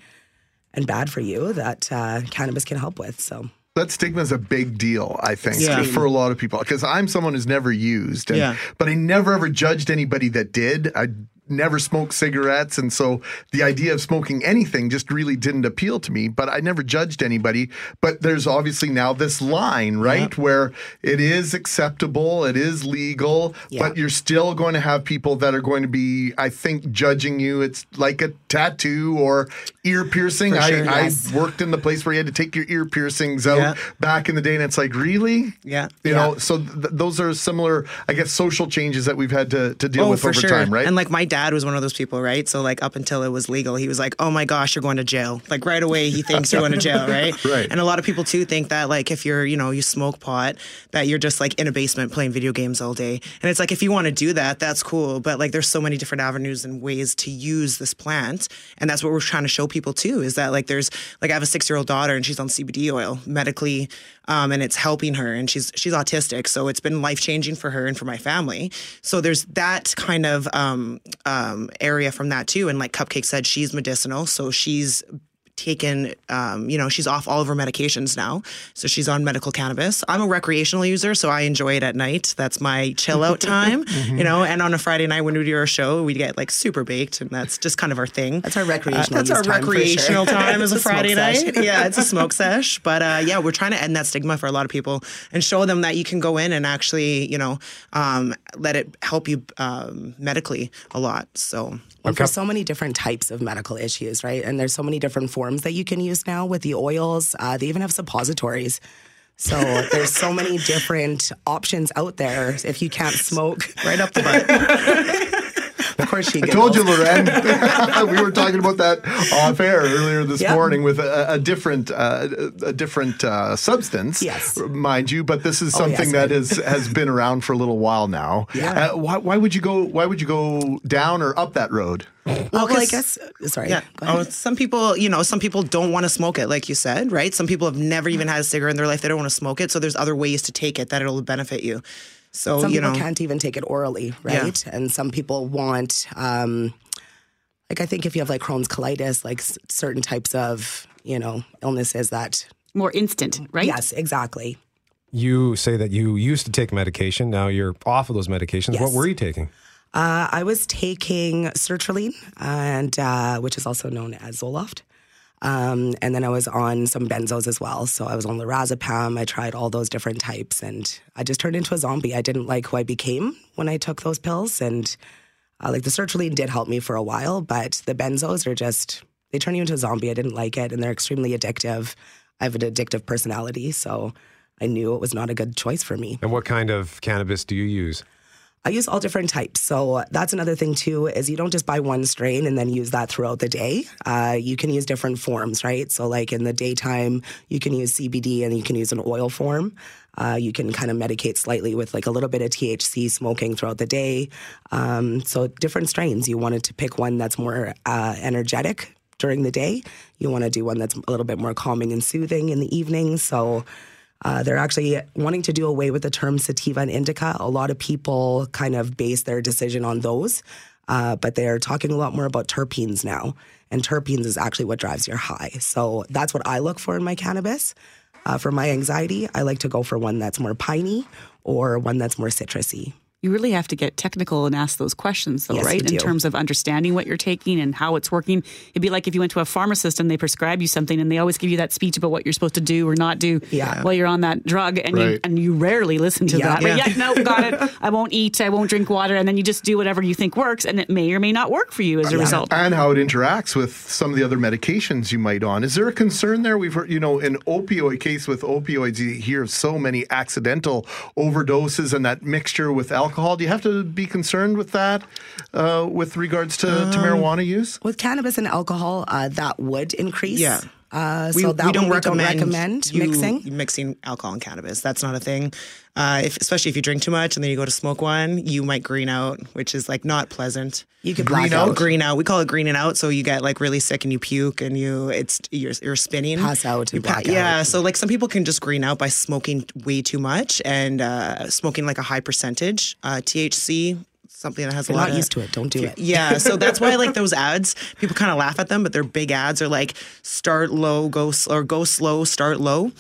and bad for you that uh, cannabis can help with. So. That stigma is a big deal, I think, Yeah. for a lot of people. Because I'm someone who's never used, and, Yeah. but I never ever judged anybody that did. I never smoked cigarettes, and so the idea of smoking anything just really didn't appeal to me. But I never judged anybody. But there's obviously now this line, right, where it is acceptable, it is legal, but you're still going to have people that are going to be, I think, judging you. It's like a tattoo or ear piercing. For I, sure, I worked in the place where you had to take your ear piercings out Yeah. back in the day, and it's like, really? Yeah. You know, so th- those are similar, I guess, social changes that we've had to, to deal oh, with over sure. time, right? And like my dad was one of those people, right? So like up until it was legal, he was like, "Oh my gosh, you're going to jail!" Like right away, he thinks you're going to jail, right? Right. And a lot of people too think that like if you're, you know, you smoke pot, that you're just like in a basement playing video games all day. And it's like if you want to do that, that's cool. But like there's so many different avenues and ways to use this plant, and that's what we're trying to show people too. Is that like there's like I have a six year old daughter and she's on CBD oil, medically um, and it's helping her. And she's she's autistic, so it's been life changing for her and for my family. So there's that kind of um, um, area from that too. And like Cupcake said, she's medicinal, so she's taken, um, you know, she's off all of her medications now. So she's on medical cannabis. I'm a recreational user, so I enjoy it at night. That's my chill out time, Mhm. you know. And on a Friday night when we do our show, we get like super baked, and that's just kind of our thing. That's our recreational that's our time for sure. recreational time as a a smoke Friday sesh. night. yeah, it's a smoke sesh. But uh, yeah, we're trying to end that stigma for a lot of people and show them that you can go in and actually, you know, um, let it help you um, medically a lot. So. And for so many different types of medical issues, right? And there's so many different forms that you can use now with the oils. Uh, they even have suppositories. So there's so many different options out there if you can't smoke. Right up the butt. of course she I told you, Loren. we were talking about that off air earlier this Yeah. morning with a, a different, uh, a different uh, substance, Yes. mind you. But this is Oh, something yes, that right. has has been around for a little while now. Yeah. Uh, why, why would you go? Why would you go down or up that road? Well, well, I 'cause- guess, sorry. Yeah. Oh, some people, you know, some people don't want to smoke it, like you said, right? Some people have never even had a cigarette in their life. They don't want to smoke it. So there's other ways to take it that it'll benefit you. So, some you people know, can't even take it orally, Yeah. right? And some people want, um, like, I think if you have like Crohn's colitis, like s- certain types of, you know, illnesses that more instant, right? Yes, exactly. You say that you used to take medication. Now you're off of those medications. What were you taking? Uh, I was taking sertraline, and uh, which is also known as Zoloft. Um, and then I was on some benzos as well. So I was on lorazepam. I tried all those different types, and I just turned into a zombie. I didn't like who I became when I took those pills, and uh, like the sertraline did help me for a while, but the benzos are just they turn you into a zombie. I didn't like it, and they're extremely addictive. I have an addictive personality, so I knew it was not a good choice for me. And what kind of cannabis do you use? I use all different types. So that's another thing too is you don't just buy one strain and then use that throughout the day. Uh, you can use different forms, right? So like in the daytime, you can use CBD and you can use an oil form. Uh, you can kind of medicate slightly with like a little bit of THC smoking throughout the day. Um, so different strains. You wanted to pick one that's more uh, energetic during the day. You want to do one that's a little bit more calming and soothing in the evening. So uh, they're actually wanting to do away with the term sativa and indica. A lot of people kind of base their decision on those, uh, but they're talking a lot more about terpenes now. And terpenes is actually what drives your high. So that's what I look for in my cannabis. Uh, for my anxiety, I like to go for one that's more piney or one that's more citrusy. You really have to get technical and ask those questions, though, Yes, right? In terms of understanding what you're taking and how it's working. It'd be like if you went to a pharmacist and they prescribe you something and they always give you that speech about what you're supposed to do or not do Yeah. while you're on that drug, and you and you rarely listen to Yeah. that. But Yeah. yeah, no, got it. I won't eat. I won't drink water, and then you just do whatever you think works, and it may or may not work for you as a result. and how it interacts with some of the other medications you might on. Is there a concern there? We've heard, you know, in opioid case with opioids, you hear of so many accidental overdoses and that mixture with alcohol. Do you have to be concerned with that uh, with regards to, to Um, marijuana use? With cannabis and alcohol, uh, that would increase. Yeah. Uh, we, so that we don't one recommend, recommend you mixing. mixing alcohol and cannabis. That's not a thing. Uh, if, especially if you drink too much and then you go to smoke one, you might green out, which is like not pleasant. You could Green out? out. Green out. We call it greening out. So you get like really sick and you puke and you it's you're, you're spinning. Pass out You Yeah. out. So like some people can just green out by smoking way too much and uh, smoking like a high percentage uh, THC. Something that has you're a lot not of used to it, don't do it. yeah, so that's why like those ads, people kind of laugh at them, but they're big ads are like start low, go or go slow, start low.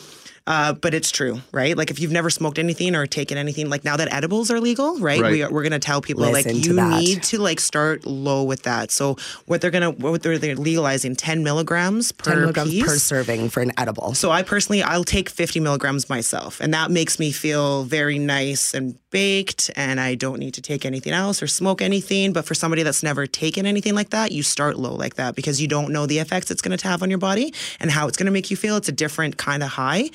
Uh, but it's true, right? Like if you've never smoked anything or taken anything, like now that edibles are legal, right? Right. We are, we're gonna tell people Listen like you that. need to like start low with that. So what they're gonna what they're, they're legalizing ten milligrams per 10 milligrams piece. per serving for an edible. So I personally, I'll take 50 milligrams myself, and that makes me feel very nice and baked, and I don't need to take anything else or smoke anything. But for somebody that's never taken anything like that, you start low like that because you don't know the effects it's going to have on your body and how it's going to make you feel. It's a different kind of high.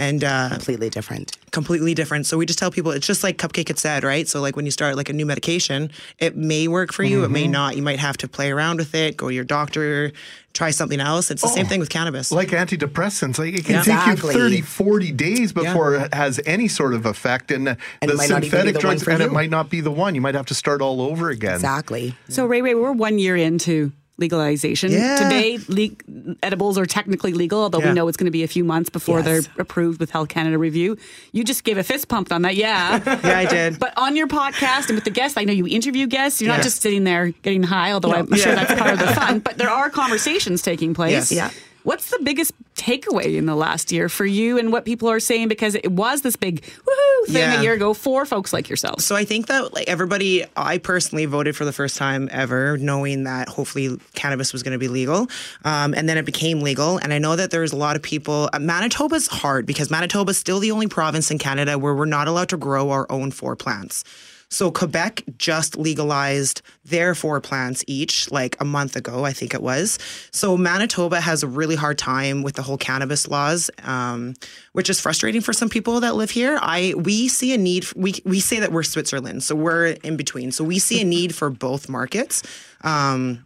And uh, completely different. Completely different. So we just tell people it's just like Cupcake had said, right? So like when you start like a new medication, it may work for you, it may Mhm. not. You might have to play around with it, go to your doctor, try something else. It's the same Oh. thing with cannabis. Like antidepressants, like it can Yeah. take Exactly. you 30, 40 days before it has any sort of effect. And, And the it might not even be synthetic the drugs, and you. it might not be the one. You might have to start all over again. Exactly. So Ray Ray, we're one year into legalization. Yeah. Today, le- edibles are technically legal, although Yeah. we know it's going to be a few months before Yes. they're approved with Health Canada review. You just gave a fist pump on that. Yeah. Yeah, I did. But on your podcast and with the guests, I know you interview guests. You're not just sitting there getting high, although No. I'm sure that's part of the fun. But there are conversations taking place. Yes. Yeah. What's the biggest takeaway in the last year for you and what people are saying? Because it was this big woohoo thing Yeah. a year ago for folks like yourself. So I think that like everybody, I personally voted for the first time ever, knowing that hopefully cannabis was going to be legal, um, and then it became legal. And I know that there's a lot of people. Uh, Manitoba's hard because Manitoba's still the only province in Canada where we're not allowed to grow our own four plants. So Quebec just legalized their four plants each like a month ago, I think it was. So Manitoba has a really hard time with the whole cannabis laws, um, which is frustrating for some people that live here. I we see a need. We we say that we're Switzerland, so we're in between. So we see a need for both markets. Um,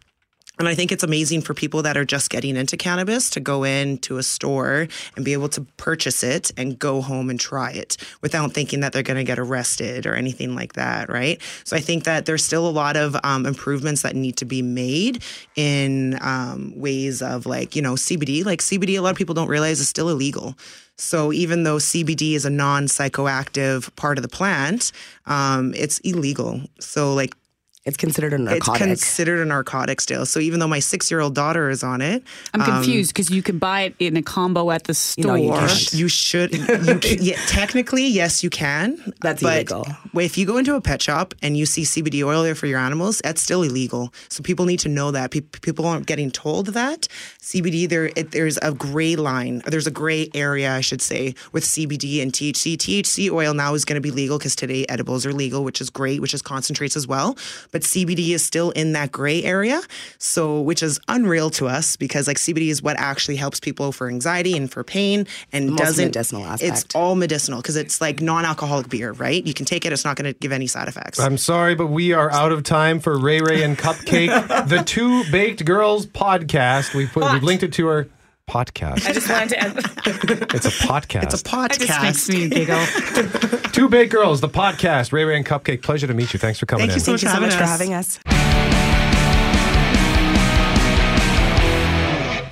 and I think it's amazing for people that are just getting into cannabis to go into a store and be able to purchase it and go home and try it without thinking that they're going to get arrested or anything like that, right? So I think that there's still a lot of um, improvements that need to be made in um, ways of like, you know, CBD. Like CBD, a lot of people don't realize is still illegal. So even though CBD is a non psychoactive part of the plant, um, it's illegal. So like it's considered a narcotic. It's considered a narcotic still. So even though my six year old daughter is on it, I'm um, confused because you can buy it in a combo at the store. no, you, can't. you should. You can, yeah, technically, yes, you can. That's but illegal. If you go into a pet shop and you see CBD oil there for your animals, that's still illegal. So people need to know that. Pe- people aren't getting told that CBD. There, it, there's a gray line. There's a gray area, I should say, with CBD and THC. THC oil now is going to be legal because today edibles are legal, which is great, which is concentrates as well. But CBD is still in that gray area, so which is unreal to us because like CBD is what actually helps people for anxiety and for pain and Most doesn't medicinal It's all medicinal because it's like non-alcoholic beer, right? You can take it; it's not going to give any side effects. I'm sorry, but we are out of time for Ray Ray and Cupcake, the Two Baked Girls podcast. We put we've linked it to our podcast. I just wanted to add. It's a podcast. It's a podcast. It just makes me giggle. Two big Girls, the podcast. Ray Ray and Cupcake. Pleasure to meet you. Thanks for coming Thank you in. so Thank you so much for having for having us.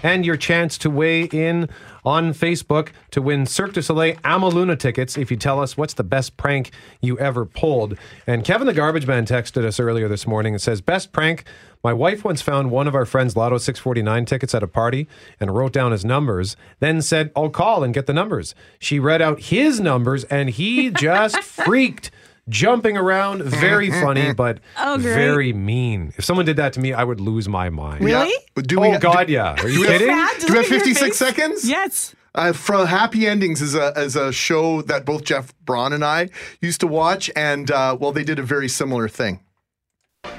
and your chance to weigh in on Facebook to win Cirque du Soleil Amaluna tickets if you tell us what's the best prank you ever pulled. And Kevin the Garbage Man texted us earlier this morning and says, Best prank. My wife once found one of our friends' Lotto 649 tickets at a party and wrote down his numbers, then said, I'll call and get the numbers. She read out his numbers and he just freaked. Jumping around, very funny, but Oh, great. very mean. If someone did that to me, I would lose my mind. Really? Yeah. Do oh we, God, yeah. Are you do we have- kidding? Sad? Do we have Look at your 56 face. seconds? Yes. Uh, from Happy Endings is a is a show that both Jeff Braun and I used to watch, and uh, well, they did a very similar thing.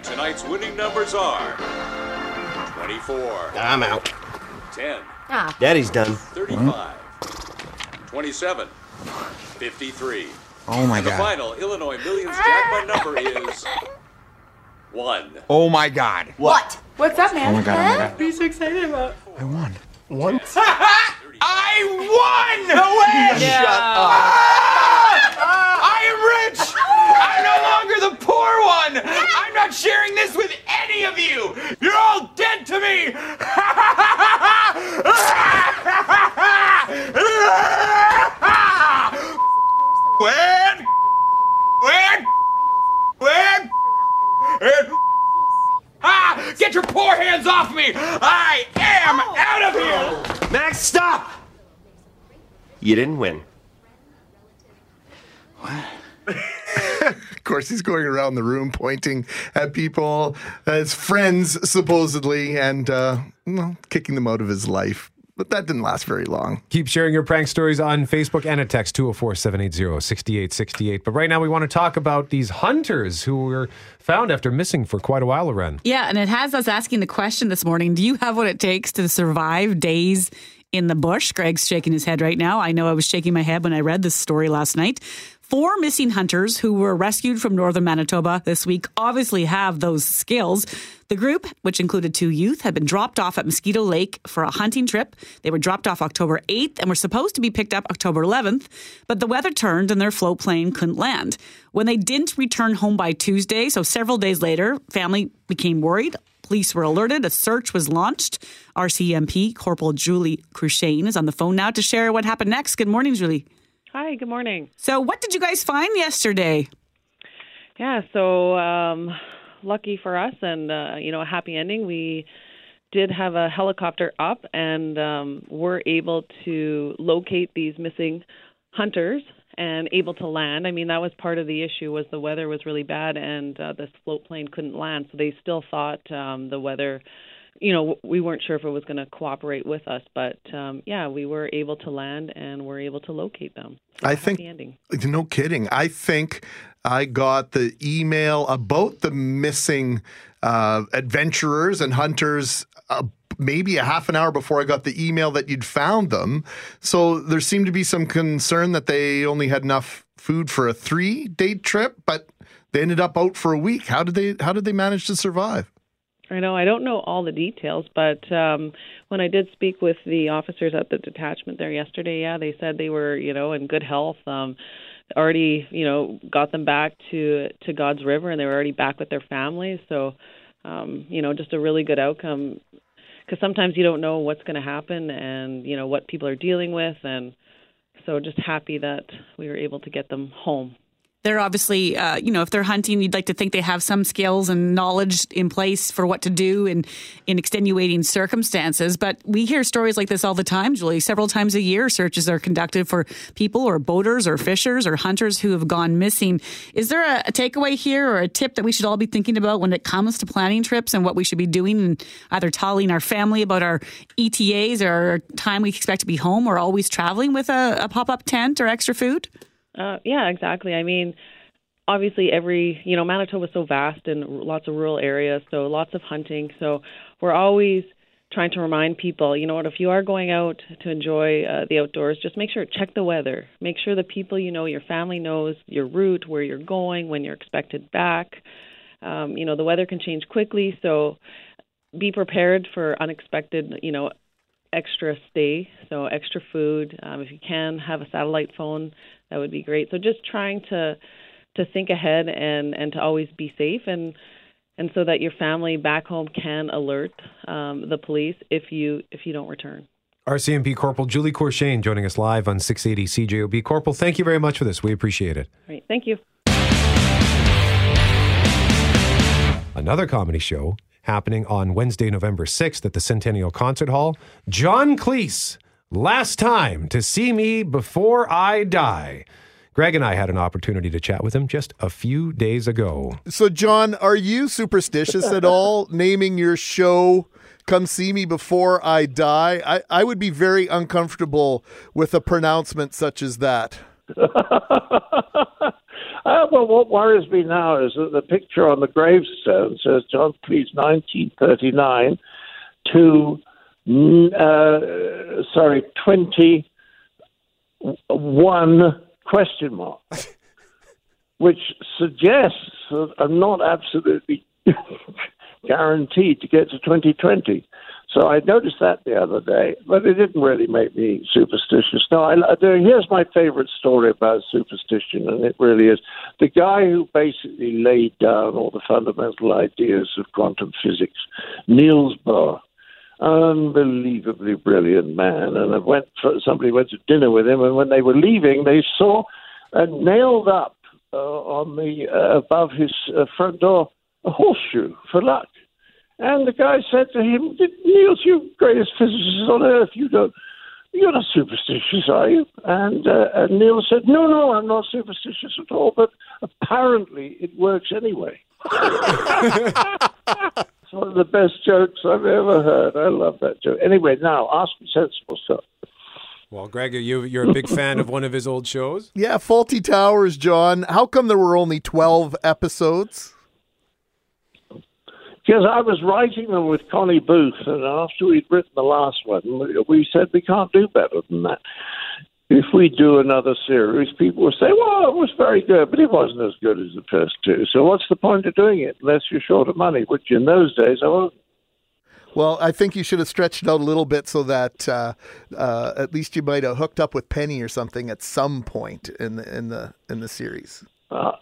Tonight's winning numbers are 24, I'm out. 10, Ah, Daddy's done. 35, 27, 53. Oh my and the god. final Illinois Millions jackpot number is 1. Oh my god. What? What's up, man? Oh my god, oh my god. What are you so excited about? I won. One. I won! No way! Yeah. Shut up. Ah! I am rich! I'm no longer the poor one! I'm not sharing this with any of you! You're all dead to me! when? When? When? Ah! Get your poor hands off me! I am out of here! Max, stop! You didn't win. What? Of course, he's going around the room pointing at people as friends, supposedly, and uh, well, kicking them out of his life. But that didn't last very long. Keep sharing your prank stories on Facebook and at text 204 780 6868. But right now, we want to talk about these hunters who were found after missing for quite a while, Loren. Yeah, and it has us asking the question this morning Do you have what it takes to survive days in the bush? Greg's shaking his head right now. I know I was shaking my head when I read this story last night. Four missing hunters who were rescued from northern Manitoba this week obviously have those skills. The group, which included two youth, had been dropped off at Mosquito Lake for a hunting trip. They were dropped off October 8th and were supposed to be picked up October 11th, but the weather turned and their float plane couldn't land. When they didn't return home by Tuesday, so several days later, family became worried. Police were alerted. A search was launched. RCMP Corporal Julie Courchaine is on the phone now to share what happened next. Good morning, Julie. Hi, good morning. So, what did you guys find yesterday? Yeah, so um, lucky for us and, uh, you know, a happy ending. We did have a helicopter up and um, were able to locate these missing hunters and able to land. I mean, that was part of the issue was the weather was really bad and uh, this float plane couldn't land. So they still thought um, the weather, you know, we weren't sure if it was going to cooperate with us. But um, yeah, we were able to land and were able to locate them. So I think, ending. no kidding. I think I got the email about the missing uh, adventurers and hunters. Uh, maybe a half an hour before I got the email that you'd found them. So there seemed to be some concern that they only had enough food for a three day trip, but they ended up out for a week. How did they how did they manage to survive? I know I don't know all the details, but um when I did speak with the officers at the detachment there yesterday, yeah, they said they were, you know, in good health. Um already, you know, got them back to to God's River and they were already back with their families. So um, you know, just a really good outcome because sometimes you don't know what's going to happen and you know what people are dealing with and so just happy that we were able to get them home they're obviously, uh, you know, if they're hunting, you'd like to think they have some skills and knowledge in place for what to do in, in extenuating circumstances. But we hear stories like this all the time, Julie. Several times a year, searches are conducted for people or boaters or fishers or hunters who have gone missing. Is there a, a takeaway here or a tip that we should all be thinking about when it comes to planning trips and what we should be doing and either telling our family about our ETAs or time we expect to be home or always traveling with a, a pop up tent or extra food? Uh, yeah, exactly. I mean, obviously, every you know Manitoba is so vast and lots of rural areas, so lots of hunting. So we're always trying to remind people, you know what, if you are going out to enjoy uh, the outdoors, just make sure check the weather. Make sure the people you know, your family knows your route, where you're going, when you're expected back. Um, you know, the weather can change quickly, so be prepared for unexpected, you know, extra stay, so extra food. Um, if you can have a satellite phone, that would be great. So just trying to to think ahead and and to always be safe and and so that your family back home can alert um, the police if you if you don't return. RCMP Corporal Julie Courchaine joining us live on 680 CJOB. Corporal, thank you very much for this. We appreciate it. Great, thank you. Another comedy show happening on Wednesday, November 6th at the Centennial Concert Hall. John Cleese, last time to see me before I die. Greg and I had an opportunity to chat with him just a few days ago. So, John, are you superstitious at all naming your show Come See Me Before I Die? I, I would be very uncomfortable with a pronouncement such as that. Uh, well, what worries me now is that the picture on the gravestone says John Cleese, 1939 to, uh, sorry, 21 question mark, which suggests that I'm not absolutely guaranteed to get to 2020. So I noticed that the other day, but it didn't really make me superstitious. No, I, here's my favorite story about superstition, and it really is the guy who basically laid down all the fundamental ideas of quantum physics, Niels Bohr. Unbelievably brilliant man, and I went. For, somebody went to dinner with him, and when they were leaving, they saw uh, nailed up uh, on the uh, above his uh, front door a horseshoe for luck. And the guy said to him, Niels, you greatest physicist on earth, you don't, you're not superstitious, are you? And, uh, and Neil said, no, no, I'm not superstitious at all, but apparently it works anyway. it's one of the best jokes I've ever heard. I love that joke. Anyway, now ask me sensible stuff. Well, Greg, you, you're a big fan of one of his old shows? Yeah, Fawlty Towers, John. How come there were only 12 episodes? Because I was writing them with Connie Booth, and after we'd written the last one, we said we can't do better than that. If we do another series, people will say, well, it was very good, but it wasn't as good as the first two. So what's the point of doing it unless you're short of money, which in those days I wasn't. Well, I think you should have stretched out a little bit so that uh, uh, at least you might have hooked up with Penny or something at some point in the in the in the series. Uh,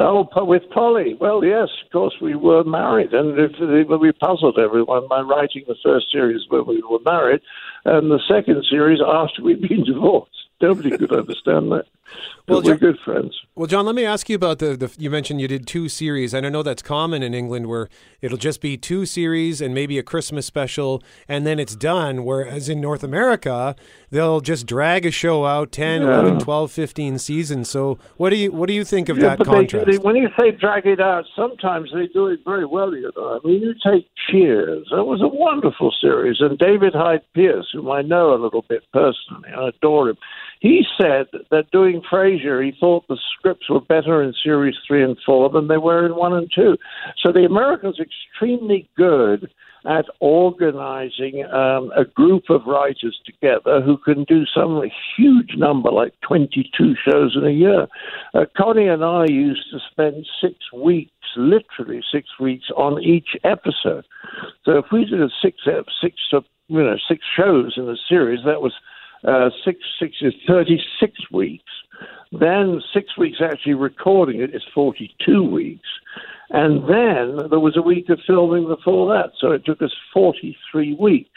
Oh, with Polly. Well, yes, of course, we were married, and if, if we puzzled everyone by writing the first series when we were married, and the second series after we'd been divorced. Nobody could understand that. But we're good friends. Well, John, let me ask you about the, the. You mentioned you did two series, and I know that's common in England, where it'll just be two series and maybe a Christmas special, and then it's done. Whereas in North America, they'll just drag a show out 10, Yeah. 11, 12, 15 seasons. So, what do you what do you think of Yeah, that but they, contrast? they, when you say drag it out, sometimes they do it very well. You know, I mean, you take Cheers. That was a wonderful series, and David Hyde Pierce, whom I know a little bit personally, I adore him. He said that doing Frasier, he thought the scripts were better in series three and four than they were in one and two. So the Americans are extremely good at organizing um, a group of writers together who can do some huge number, like 22 shows in a year. Uh, Connie and I used to spend six weeks, literally six weeks, on each episode. So if we did a six, ep- six, uh, you know, six shows in a series, that was uh, six, six is 36 weeks. Then six weeks actually recording it is 42 weeks. And then there was a week of filming before that. So it took us 43 weeks.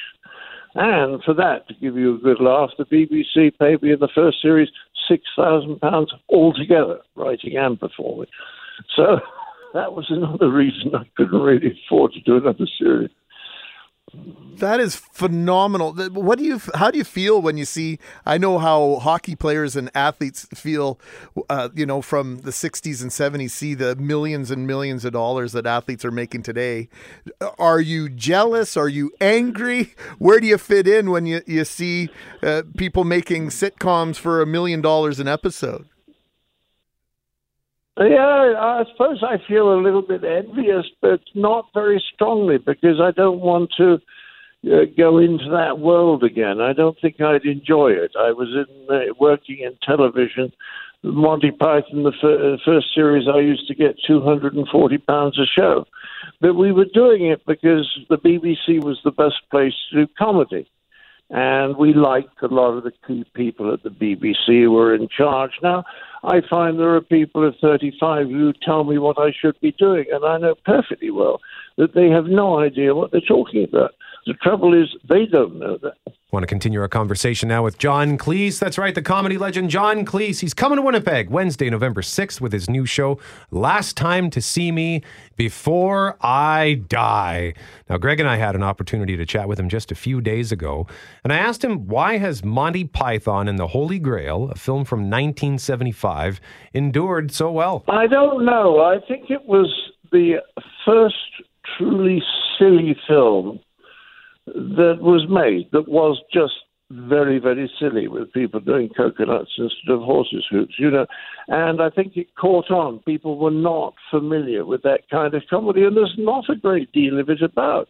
And for that, to give you a good laugh, the BBC paid me in the first series £6,000 altogether, writing and performing. So that was another reason I couldn't really afford to do another series. That is phenomenal. What do you? How do you feel when you see? I know how hockey players and athletes feel. Uh, you know, from the '60s and '70s, see the millions and millions of dollars that athletes are making today. Are you jealous? Are you angry? Where do you fit in when you you see uh, people making sitcoms for a million dollars an episode? Yeah, I suppose I feel a little bit envious, but not very strongly because I don't want to uh, go into that world again. I don't think I'd enjoy it. I was in uh, working in television. Monty Python, the fir- uh, first series, I used to get two hundred and forty pounds a show, but we were doing it because the BBC was the best place to do comedy. And we liked a lot of the key people at the BBC who were in charge. Now, I find there are people at 35 who tell me what I should be doing, and I know perfectly well that they have no idea what they're talking about. The trouble is, they don't know that. Want to continue our conversation now with John Cleese. That's right, the comedy legend John Cleese. He's coming to Winnipeg Wednesday, November 6th with his new show, Last Time to See Me Before I Die. Now, Greg and I had an opportunity to chat with him just a few days ago, and I asked him why has Monty Python and the Holy Grail, a film from 1975, endured so well? I don't know. I think it was the first truly silly film that was made that was just very, very silly with people doing coconuts instead of horses' hooves, you know. And I think it caught on. People were not familiar with that kind of comedy, and there's not a great deal of it about.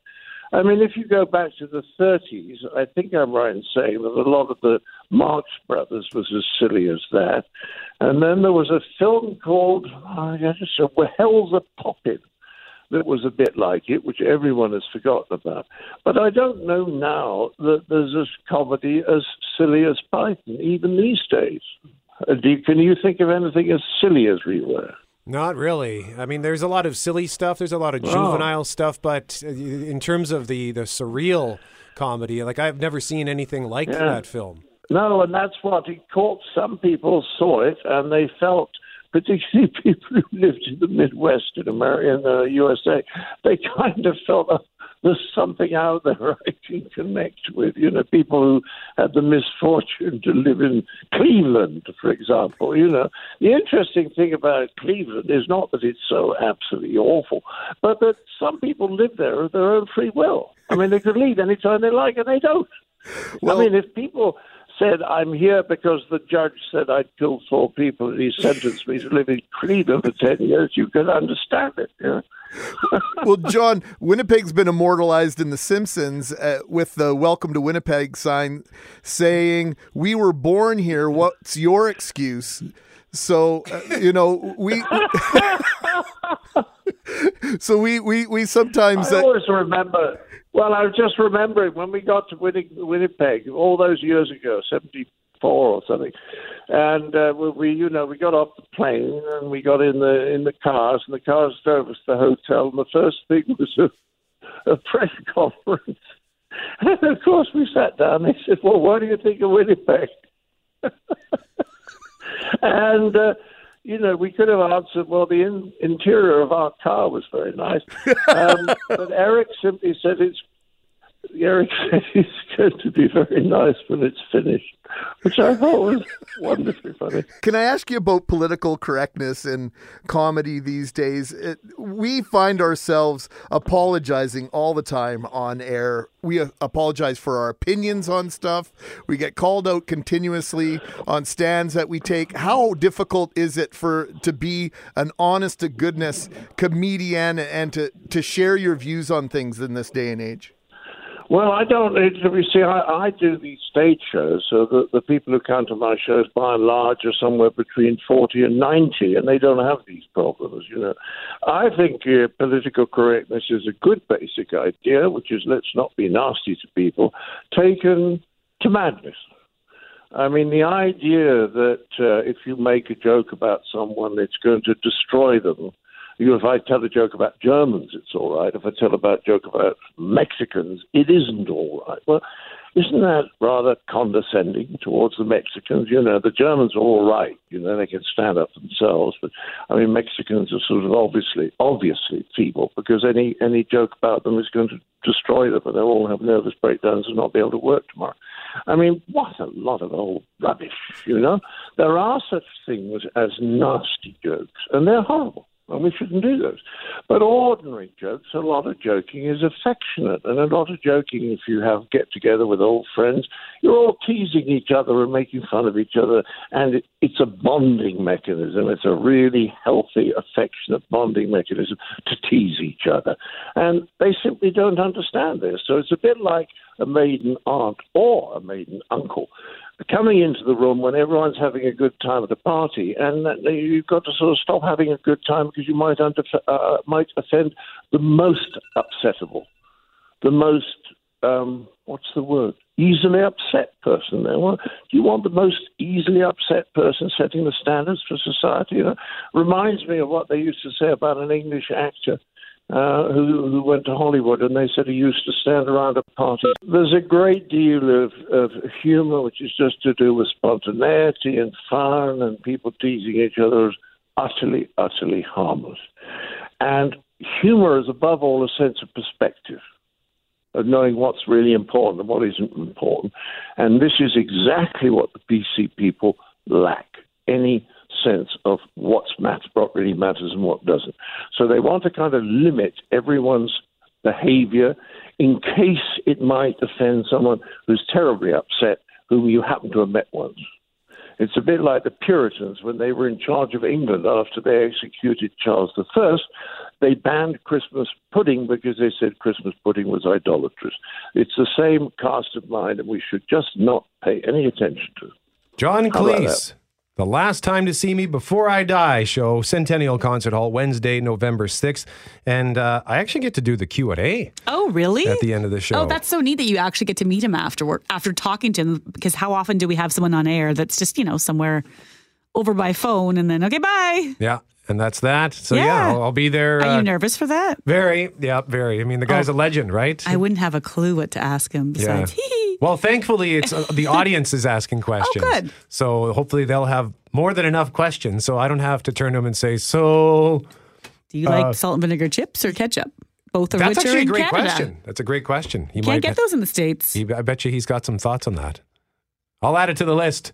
I mean, if you go back to the 30s, I think I'm right in saying that a lot of the Marx Brothers was as silly as that. And then there was a film called, I just Hellzapoppin', that was a bit like it, which everyone has forgotten about. But I don't know now that there's a comedy as silly as Python, even these days. Uh, you, can you think of anything as silly as we were? Not really. I mean, there's a lot of silly stuff. There's a lot of Oh. juvenile stuff, but uh, in terms of the the surreal comedy, like I've never seen anything like Yeah. that film. No, and that's what it caught. Some people saw it and they felt, particularly people who lived in the Midwest in America, in uh, the USA, they kind of felt oh, there's something out there I can connect with. You know, people who had the misfortune to live in Cleveland, for example. You know, the interesting thing about Cleveland is not that it's so absolutely awful, but that some people live there of their own free will. I mean, they could leave anytime they like, and they don't. I mean, if people said, I'm here because the judge said I'd killed four people and he sentenced me to live in Cleveland for 10 years, you can understand it. You know? well, John, Winnipeg's been immortalized in The Simpsons uh, with the "Welcome to Winnipeg" sign, saying, "We were born here. What's your excuse?" So, uh, you know, we. so we we we sometimes. I uh, always remember. Well, I was just remembering when we got to Winnipeg all those years ago, 74 or something. And uh, we, you know, we got off the plane and we got in the in the cars, and the cars drove us to the hotel. And the first thing was a, a press conference. And of course, we sat down. And they said, "Well, what do you think of Winnipeg?" and uh, you know, we could have answered, "Well, the in- interior of our car was very nice," um, but Eric simply said, "It's." Eric said he's going to be very nice when it's finished, which I thought was wonderfully funny. Can I ask you about political correctness in comedy these days? It, we find ourselves apologizing all the time on air. We apologize for our opinions on stuff. We get called out continuously on stands that we take. How difficult is it for to be an honest to goodness comedian and to, to share your views on things in this day and age? Well, I don't. You see, I, I do these stage shows, so the, the people who come to my shows, by and large, are somewhere between forty and ninety, and they don't have these problems. You know, I think uh, political correctness is a good basic idea, which is let's not be nasty to people, taken to madness. I mean, the idea that uh, if you make a joke about someone, it's going to destroy them you know, if I tell a joke about Germans, it's all right. If I tell about joke about Mexicans, it isn't all right. Well, isn't that rather condescending towards the Mexicans? You know, the Germans are all right. You know, they can stand up themselves, but I mean, Mexicans are sort of obviously, obviously feeble because any any joke about them is going to destroy them, and they'll all have nervous breakdowns and not be able to work tomorrow. I mean, what a lot of old rubbish. You know, there are such things as nasty jokes, and they're horrible and we shouldn't do those. But ordinary jokes, a lot of joking is affectionate, and a lot of joking, if you have get together with old friends, you're all teasing each other and making fun of each other, and it, it's a bonding mechanism. It's a really healthy, affectionate bonding mechanism to tease each other, and they simply don't understand this. So it's a bit like a maiden aunt or a maiden uncle coming into the room when everyone's having a good time at a party, and you've got to sort of stop having a good time because you might under, uh, might offend the most upsettable, the most um, what's the word? Easily upset person. Well, do you want the most easily upset person setting the standards for society? You know, reminds me of what they used to say about an English actor uh, who, who went to Hollywood, and they said he used to stand around a party. There's a great deal of, of humor, which is just to do with spontaneity and fun and people teasing each other, is utterly, utterly harmless. And humor is above all a sense of perspective. Of knowing what's really important and what isn't important. And this is exactly what the PC people lack any sense of what's matter, what really matters and what doesn't. So they want to kind of limit everyone's behavior in case it might offend someone who's terribly upset, whom you happen to have met once. It's a bit like the Puritans when they were in charge of England after they executed Charles I. They banned Christmas pudding because they said Christmas pudding was idolatrous. It's the same cast of mind, and we should just not pay any attention to. John Cleese. The Last Time to See Me Before I Die show, Centennial Concert Hall, Wednesday, November 6th. And uh, I actually get to do the Q&A. Oh, really? At the end of the show. Oh, that's so neat that you actually get to meet him afterward, after talking to him. Because how often do we have someone on air that's just, you know, somewhere over by phone and then, okay, bye. Yeah. And that's that. So, yeah, yeah I'll, I'll, be there. Are uh, you nervous for that? Very. Yeah, very. I mean, the guy's oh, a legend, right? I wouldn't have a clue what to ask him besides, yeah. Well, thankfully, it's uh, the audience is asking questions. Oh, good. So hopefully they'll have more than enough questions, so I don't have to turn to them and say, "So, do you like uh, salt and vinegar chips or ketchup?" Both of that's which actually are a great Canada. question. That's a great question. He can't get those in the states. He, I bet you he's got some thoughts on that. I'll add it to the list.